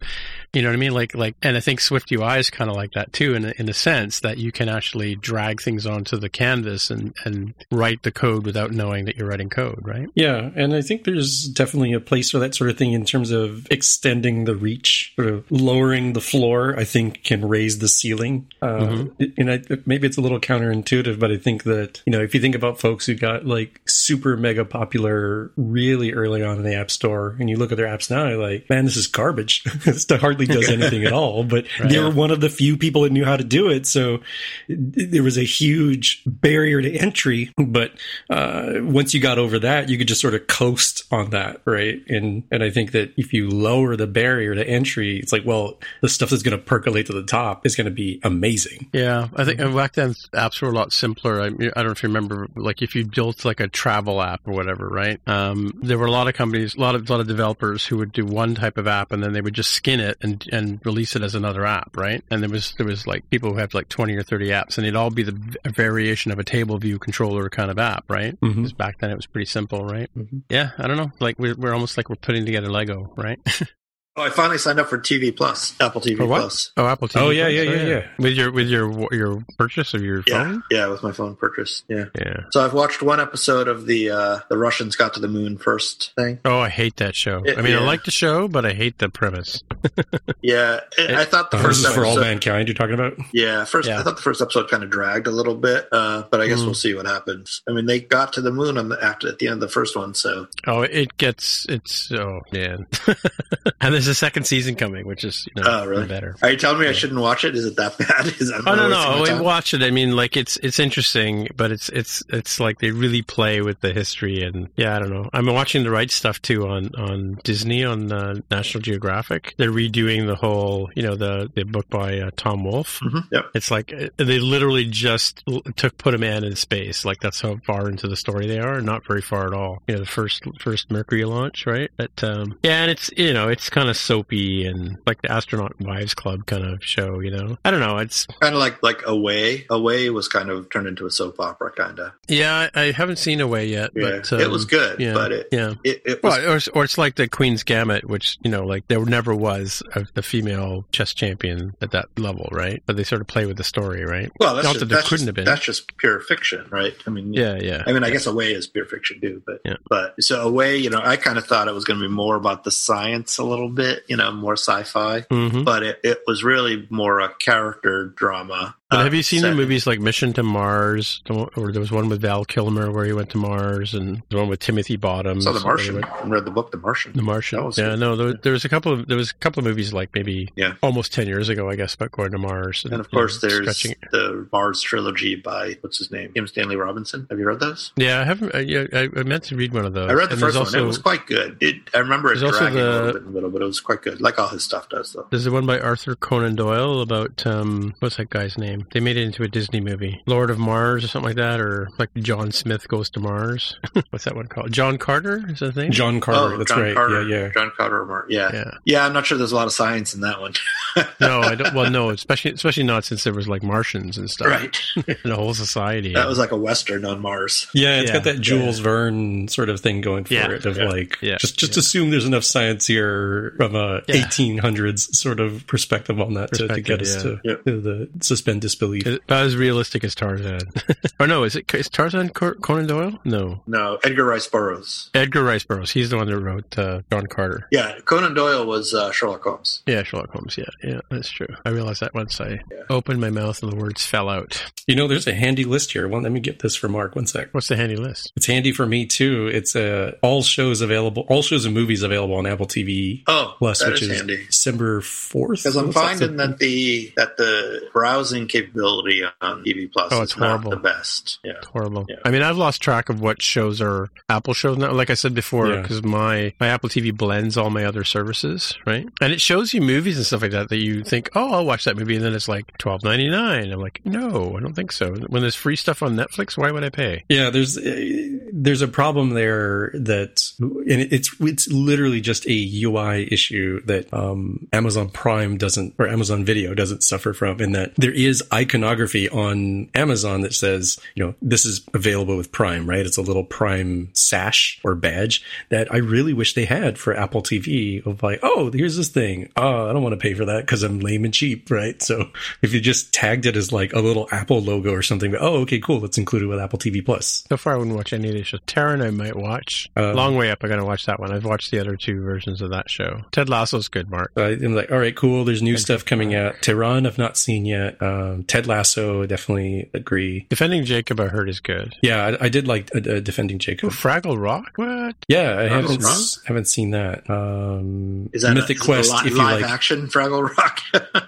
you know what I mean? Like like, and I think Swift UI is kind of like that too, in in the sense that you can actually drag things onto the canvas and and write the code without knowing that you're writing code, right? Yeah, and I think there's definitely a place for that sort of thing in terms of extending the reach, sort of lowering the floor. I think can raise the ceiling. Uh, And I, maybe it's a little counterintuitive, but I think that you know if you think about folks who got like super super mega popular really early on in the App Store, and you look at their apps now, you're like, man, this is garbage. [LAUGHS] this hardly does anything at all. But [LAUGHS] right. they were one of the few people that knew how to do it, so there was a huge barrier to entry. But uh, once you got over that, you could just sort of coast on that, right? And and I think that if you lower the barrier to entry, it's like, well, the stuff that's going to percolate to the top is going to be amazing. Yeah, I think back then apps were a lot simpler. I, I don't know if you remember, like if you built like a travel app or whatever, right? Um, there were a lot of companies, a lot of a lot of developers who would do one type of app and then they would just skin it and and release it as another app, right? And there was there was like people who had like twenty or thirty apps, and it'd all be the variation of a table view controller kind of app, right? Mm-hmm. Because back then it was pretty simple, right? Mm-hmm. Yeah, I don't know. Like we're we're almost like we're putting together Lego, right? [LAUGHS] Oh, I finally signed up for TV Plus, Apple TV Plus. Oh, Apple TV. Oh, yeah, Plus. yeah, yeah, yeah. With your with your your purchase of your yeah, phone. Yeah, with my phone purchase. Yeah, yeah. So I've watched one episode of the uh, the Russians got to the moon first thing. Oh, I hate that show. It, I mean, yeah. I like the show, but I hate the premise. [LAUGHS] yeah, it, I thought the oh, first this is episode, for all mankind. You're talking about? Yeah, first yeah. I thought the first episode kind of dragged a little bit, uh, but I guess mm. we'll see what happens. I mean, they got to the moon on the, after at the end of the first one, so oh, it gets it's oh man, [LAUGHS] and there's a second season coming, which is you know Oh, really? better. Are you telling me yeah. I shouldn't watch it? Is it that [LAUGHS] bad? Is that oh no, no, we watch it. I mean, like it's it's interesting, but it's it's it's like they really play with the history and yeah, I don't know. I'm watching the right stuff too on on Disney on uh, National Geographic. They're redoing the whole, you know, the the book by uh, Tom Wolfe. Mm-hmm. Yep. It's like uh, they literally just took put a man in space. Like that's how far into the story they are. Not very far at all. You know, the first first Mercury launch, right? But um, yeah, and it's you know it's kind of soapy and like the astronaut wives club kind of show, you know. I don't know. It's kind of like like Away. Away was kind of turned into a soap opera, kind of. Yeah, I, I haven't seen Away yet, yeah. but um, it was good. Yeah, but it, yeah, it, it was, well, or, or it's like the Queen's Gambit, which you know, like there never was a, a female chess champion at that level, right? But they sort of play with the story, right? Well, that's Not just, that there couldn't just, have been. That's just pure fiction, right? I mean, yeah, yeah. I mean, I guess Away is pure fiction too, but yeah. but so Away, you know, I kind of thought it was going to be more about the science a little bit, you know, more sci-fi, mm-hmm. but it, it was really more a character drama. But uh, have you seen the movies like Mission to Mars? Or there was one with Val Kilmer where he went to Mars, and the one with Timothy Bottoms. So The Martian. I read the book, The Martian. The Martian. Yeah, good. no, there, there, was a couple of there was a couple of movies like maybe yeah. almost ten years ago, I guess, about going to Mars. And, and of course, know, there's the Mars trilogy by what's his name, Kim Stanley Robinson. Have you read those? Yeah, I haven't. Uh, yeah, I, I, meant to read one of those. I read the and first one. also, it was quite good. It, I remember it dragging a little bit in the middle, but it was quite good. Like all his stuff does, though. There's the one by Arthur Conan Doyle about um, what's that guy's name? They made it into a Disney movie, Lord of Mars or something like that, or like John Smith goes to Mars. [LAUGHS] what's that one called? John Carter is that his name? John Carter. oh, that's John right. Carter. Yeah, yeah. John Carter. Mar- Yeah. Yeah. yeah. I'm not sure there's a lot of science in that one. [LAUGHS] no, I don't. Well, no, especially especially not since there was like Martians and stuff, right. [LAUGHS] and a whole society. That was like a western on Mars. Yeah, it's Yeah. got that Jules Verne sort of thing going for Yeah. it of Yeah. like Yeah. just just assume there's enough science here from a Yeah. 1800s sort of perspective on that to, to get us Perspective, to, yeah. to the suspend disbelief. Is it About as realistic as Tarzan. [LAUGHS] or no, is it is Tarzan Cor- Conan Doyle? No, No, Edgar Rice Burroughs. Edgar Rice Burroughs. He's the one that wrote uh, John Carter. Yeah, Conan Doyle was uh, Sherlock Holmes. Yeah, Sherlock Holmes. Yeah, yeah, that's true. I realized that once I Yeah. opened my mouth and the words fell out. You know, there's a handy list here. One, let me get this for Mark. One sec. What's the handy list? It's handy for me too. It's uh, all shows available, all shows and movies available on Apple TV Oh, Plus, that which is is handy. December fourth. Because I'm finding that the that the browsing capability on TV Plus Oh, is it's not horrible. the best. Yeah. horrible. Yeah. I mean, I've lost track of what shows are Apple shows now. Like I said before, Yeah. because my my Apple TV blends all my other services, right? And it shows you movies and stuff like that that you think, oh, I'll watch that movie, and then it's like twelve ninety nine. I'm like, no, I don't think so. When there's free stuff on Netflix, why would I pay? Yeah, there's uh, there's a problem there that, and it's it's literally just a UI issue that um, Amazon Prime doesn't or Amazon Video doesn't suffer from. In that there is iconography on Amazon that says, you know, this is available with Prime, right? It's a little Prime sash or badge that I really wish they had for Apple TV. Of like, oh, here's this thing. Oh, I don't want to pay for that because I'm lame and cheap, right? So if you just tagged it as like a little Apple logo or something, oh, okay, cool, let's include it with Apple TV Plus. So far, I wouldn't watch any of these shows. Tehran, I might watch. Um, Long way up, I gotta watch that one. I've watched the other two versions of that show. Ted Lasso's good, Mark. I- I'm like, all right, cool. There's new stuff coming out. Tehran, I've not seen yet. Um, Um, Ted Lasso, definitely agree. Defending Jacob, I heard is good. Yeah, I, I did like uh, uh, Defending Jacob. Fraggle Rock? What? Yeah, I haven't Rock? haven't seen that. Um, Is that Mythic a, is Quest? a li- if you live like, action Fraggle Rock?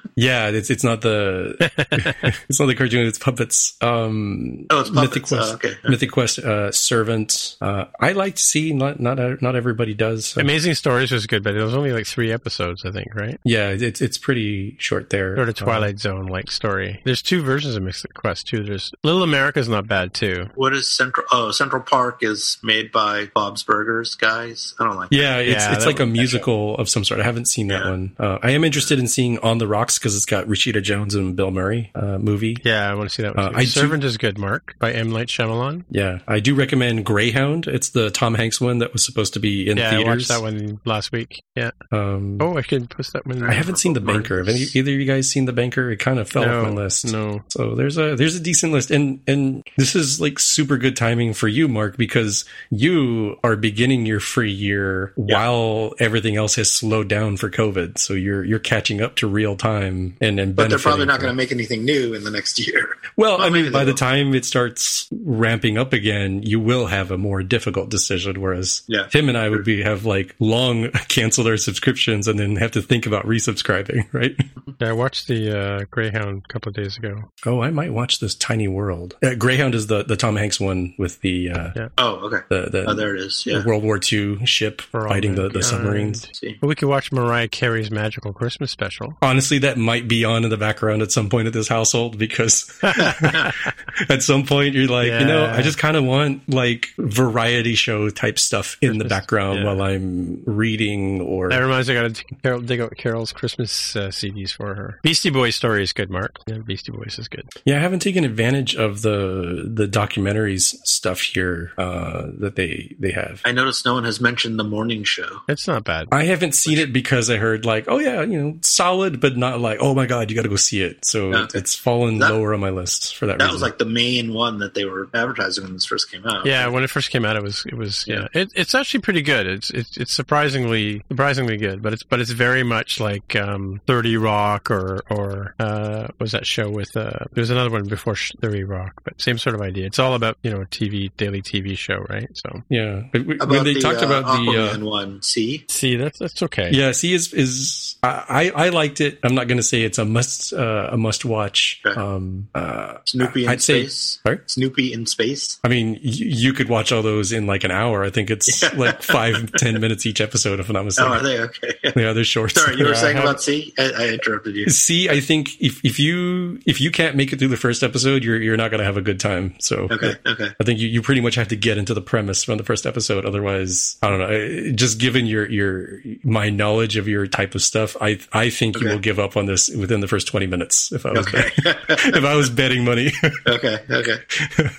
[LAUGHS] yeah, it's it's not the [LAUGHS] [LAUGHS] it's not the cartoon. It's puppets. Um, Oh, it's Mythic puppets. Oh, Quest. okay. Mythic Quest. Uh, Servant. Uh, I like to see. Not not not everybody does. so- Amazing Stories was good, but it was only like three episodes, I think, right? yeah, it's it's pretty short there. Sort of Uh, Twilight Zone like story. There's two versions of Mythic Quest too. There's Little America's not bad too. what is Central? Oh, Central Park is made by Bob's Burgers guys. I don't like. Yeah, it's Yeah, it's that like a musical of some sort. I haven't seen that Yeah. one. Uh, I am interested in seeing On the Rocks because it's got Rashida Jones and Bill Murray uh, movie. Yeah, I want to see that one. Uh, Too. I do- Servant is good, Mark, by M. Night Shyamalan. Yeah, I do recommend Greyhound. It's the Tom Hanks one that was supposed to be in yeah, I theaters. watched that one last week. Yeah. Um, Oh, I can post that one. I haven't seen The Banker. Have any, either of you guys seen The Banker? It kind of fell no, off my list. No. So there's a there's a decent list, and and this is like super good timing for you, Mark, because you are beginning your free year while everything else has slowed down for COVID. So you're you're catching up to real time, and and But they're probably not going to make anything new in the next year. Well, Well, I mean, they by the time it starts ramping up again, you will have a more difficult decision. Whereas Yeah. Tim and I would be have like long [LAUGHS] canceled our subscriptions and then have to think about resubscribing, [LAUGHS] right? [LAUGHS] Yeah, I watched the uh, Greyhound a couple of days ago. Oh, I might watch this Tiny World. Uh, Greyhound is the the Tom Hanks one with the uh, Yeah. Oh, okay. the, the, Oh, there it is. the Yeah. World War II ship For fighting the, the submarines. See. Well, we could watch Mariah Carey's Magical Christmas Special. Honestly, that might be on in the background at some point at this household because [LAUGHS] at some point you're like, you know, I just kind of want like variety show type stuff in the background yeah. while I'm reading or That reminds me, I got to Carol, dig out Carol's Christmas uh, CDs for her. Beastie Boys story is good, Mark. Yeah, Beastie Boys is good. yeah, I haven't taken advantage of the the documentaries stuff here uh, that they they have. I noticed no one has mentioned the morning show. It's not bad. I haven't seen it because I heard like, oh yeah, you know, solid, but not like, oh my god, you got to go see it. So Okay. it's fallen That- lower on my list for that, That reason. was like the main one that they were advertising when this first came out. Yeah, when it first came out, it was it was yeah. Yeah. It, it's actually pretty good. It's it's it's surprisingly surprisingly good, but it's but it's very much like um, Thirty Rock or or uh, was that show with uh, there's another one before Sh- Thirty Rock, but same sort of idea. It's all about you know a TV daily TV show, right? So yeah. But w- About when they the, talked uh, about the Aquaman uh, one. See, see that's that's okay. yeah, see, is is I I I liked it. I'm not going to say it's a must uh, a must watch. Okay. Um, uh, Snoopy in I'd say- space. sorry? Snoopy in space. I mean, y- you could watch all those in like an hour. I think it's [LAUGHS] Yeah. like five, ten minutes each episode, if I'm not Oh, mistaken. are they okay? Yeah, they're short. Sorry, you were Yeah, I saying about See. I, I interrupted you. See, I think if, if you if you can't make it through the first episode, you're you're not going to have a good time. So Okay, okay. I think you, you pretty much have to get into the premise from the first episode. Otherwise, I don't know. Just given your your my knowledge of your type of stuff, I I think you will give up on this within the first twenty minutes. If I was Okay. [LAUGHS] if I was betting money, [LAUGHS] okay, okay.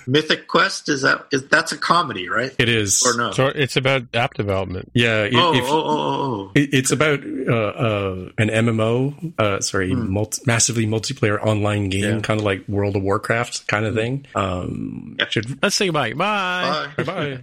Mythic Quest is that is that's a comedy, right? it is. Or no? So it's about app development. Yeah. i- oh, if- oh, oh, oh, oh. It- It's about uh, uh, an MMO, uh, sorry, multi- massively multiplayer online game, Yeah. kind of like World of Warcraft kind of thing. Um, should Let's say goodbye. Bye. Bye. bye.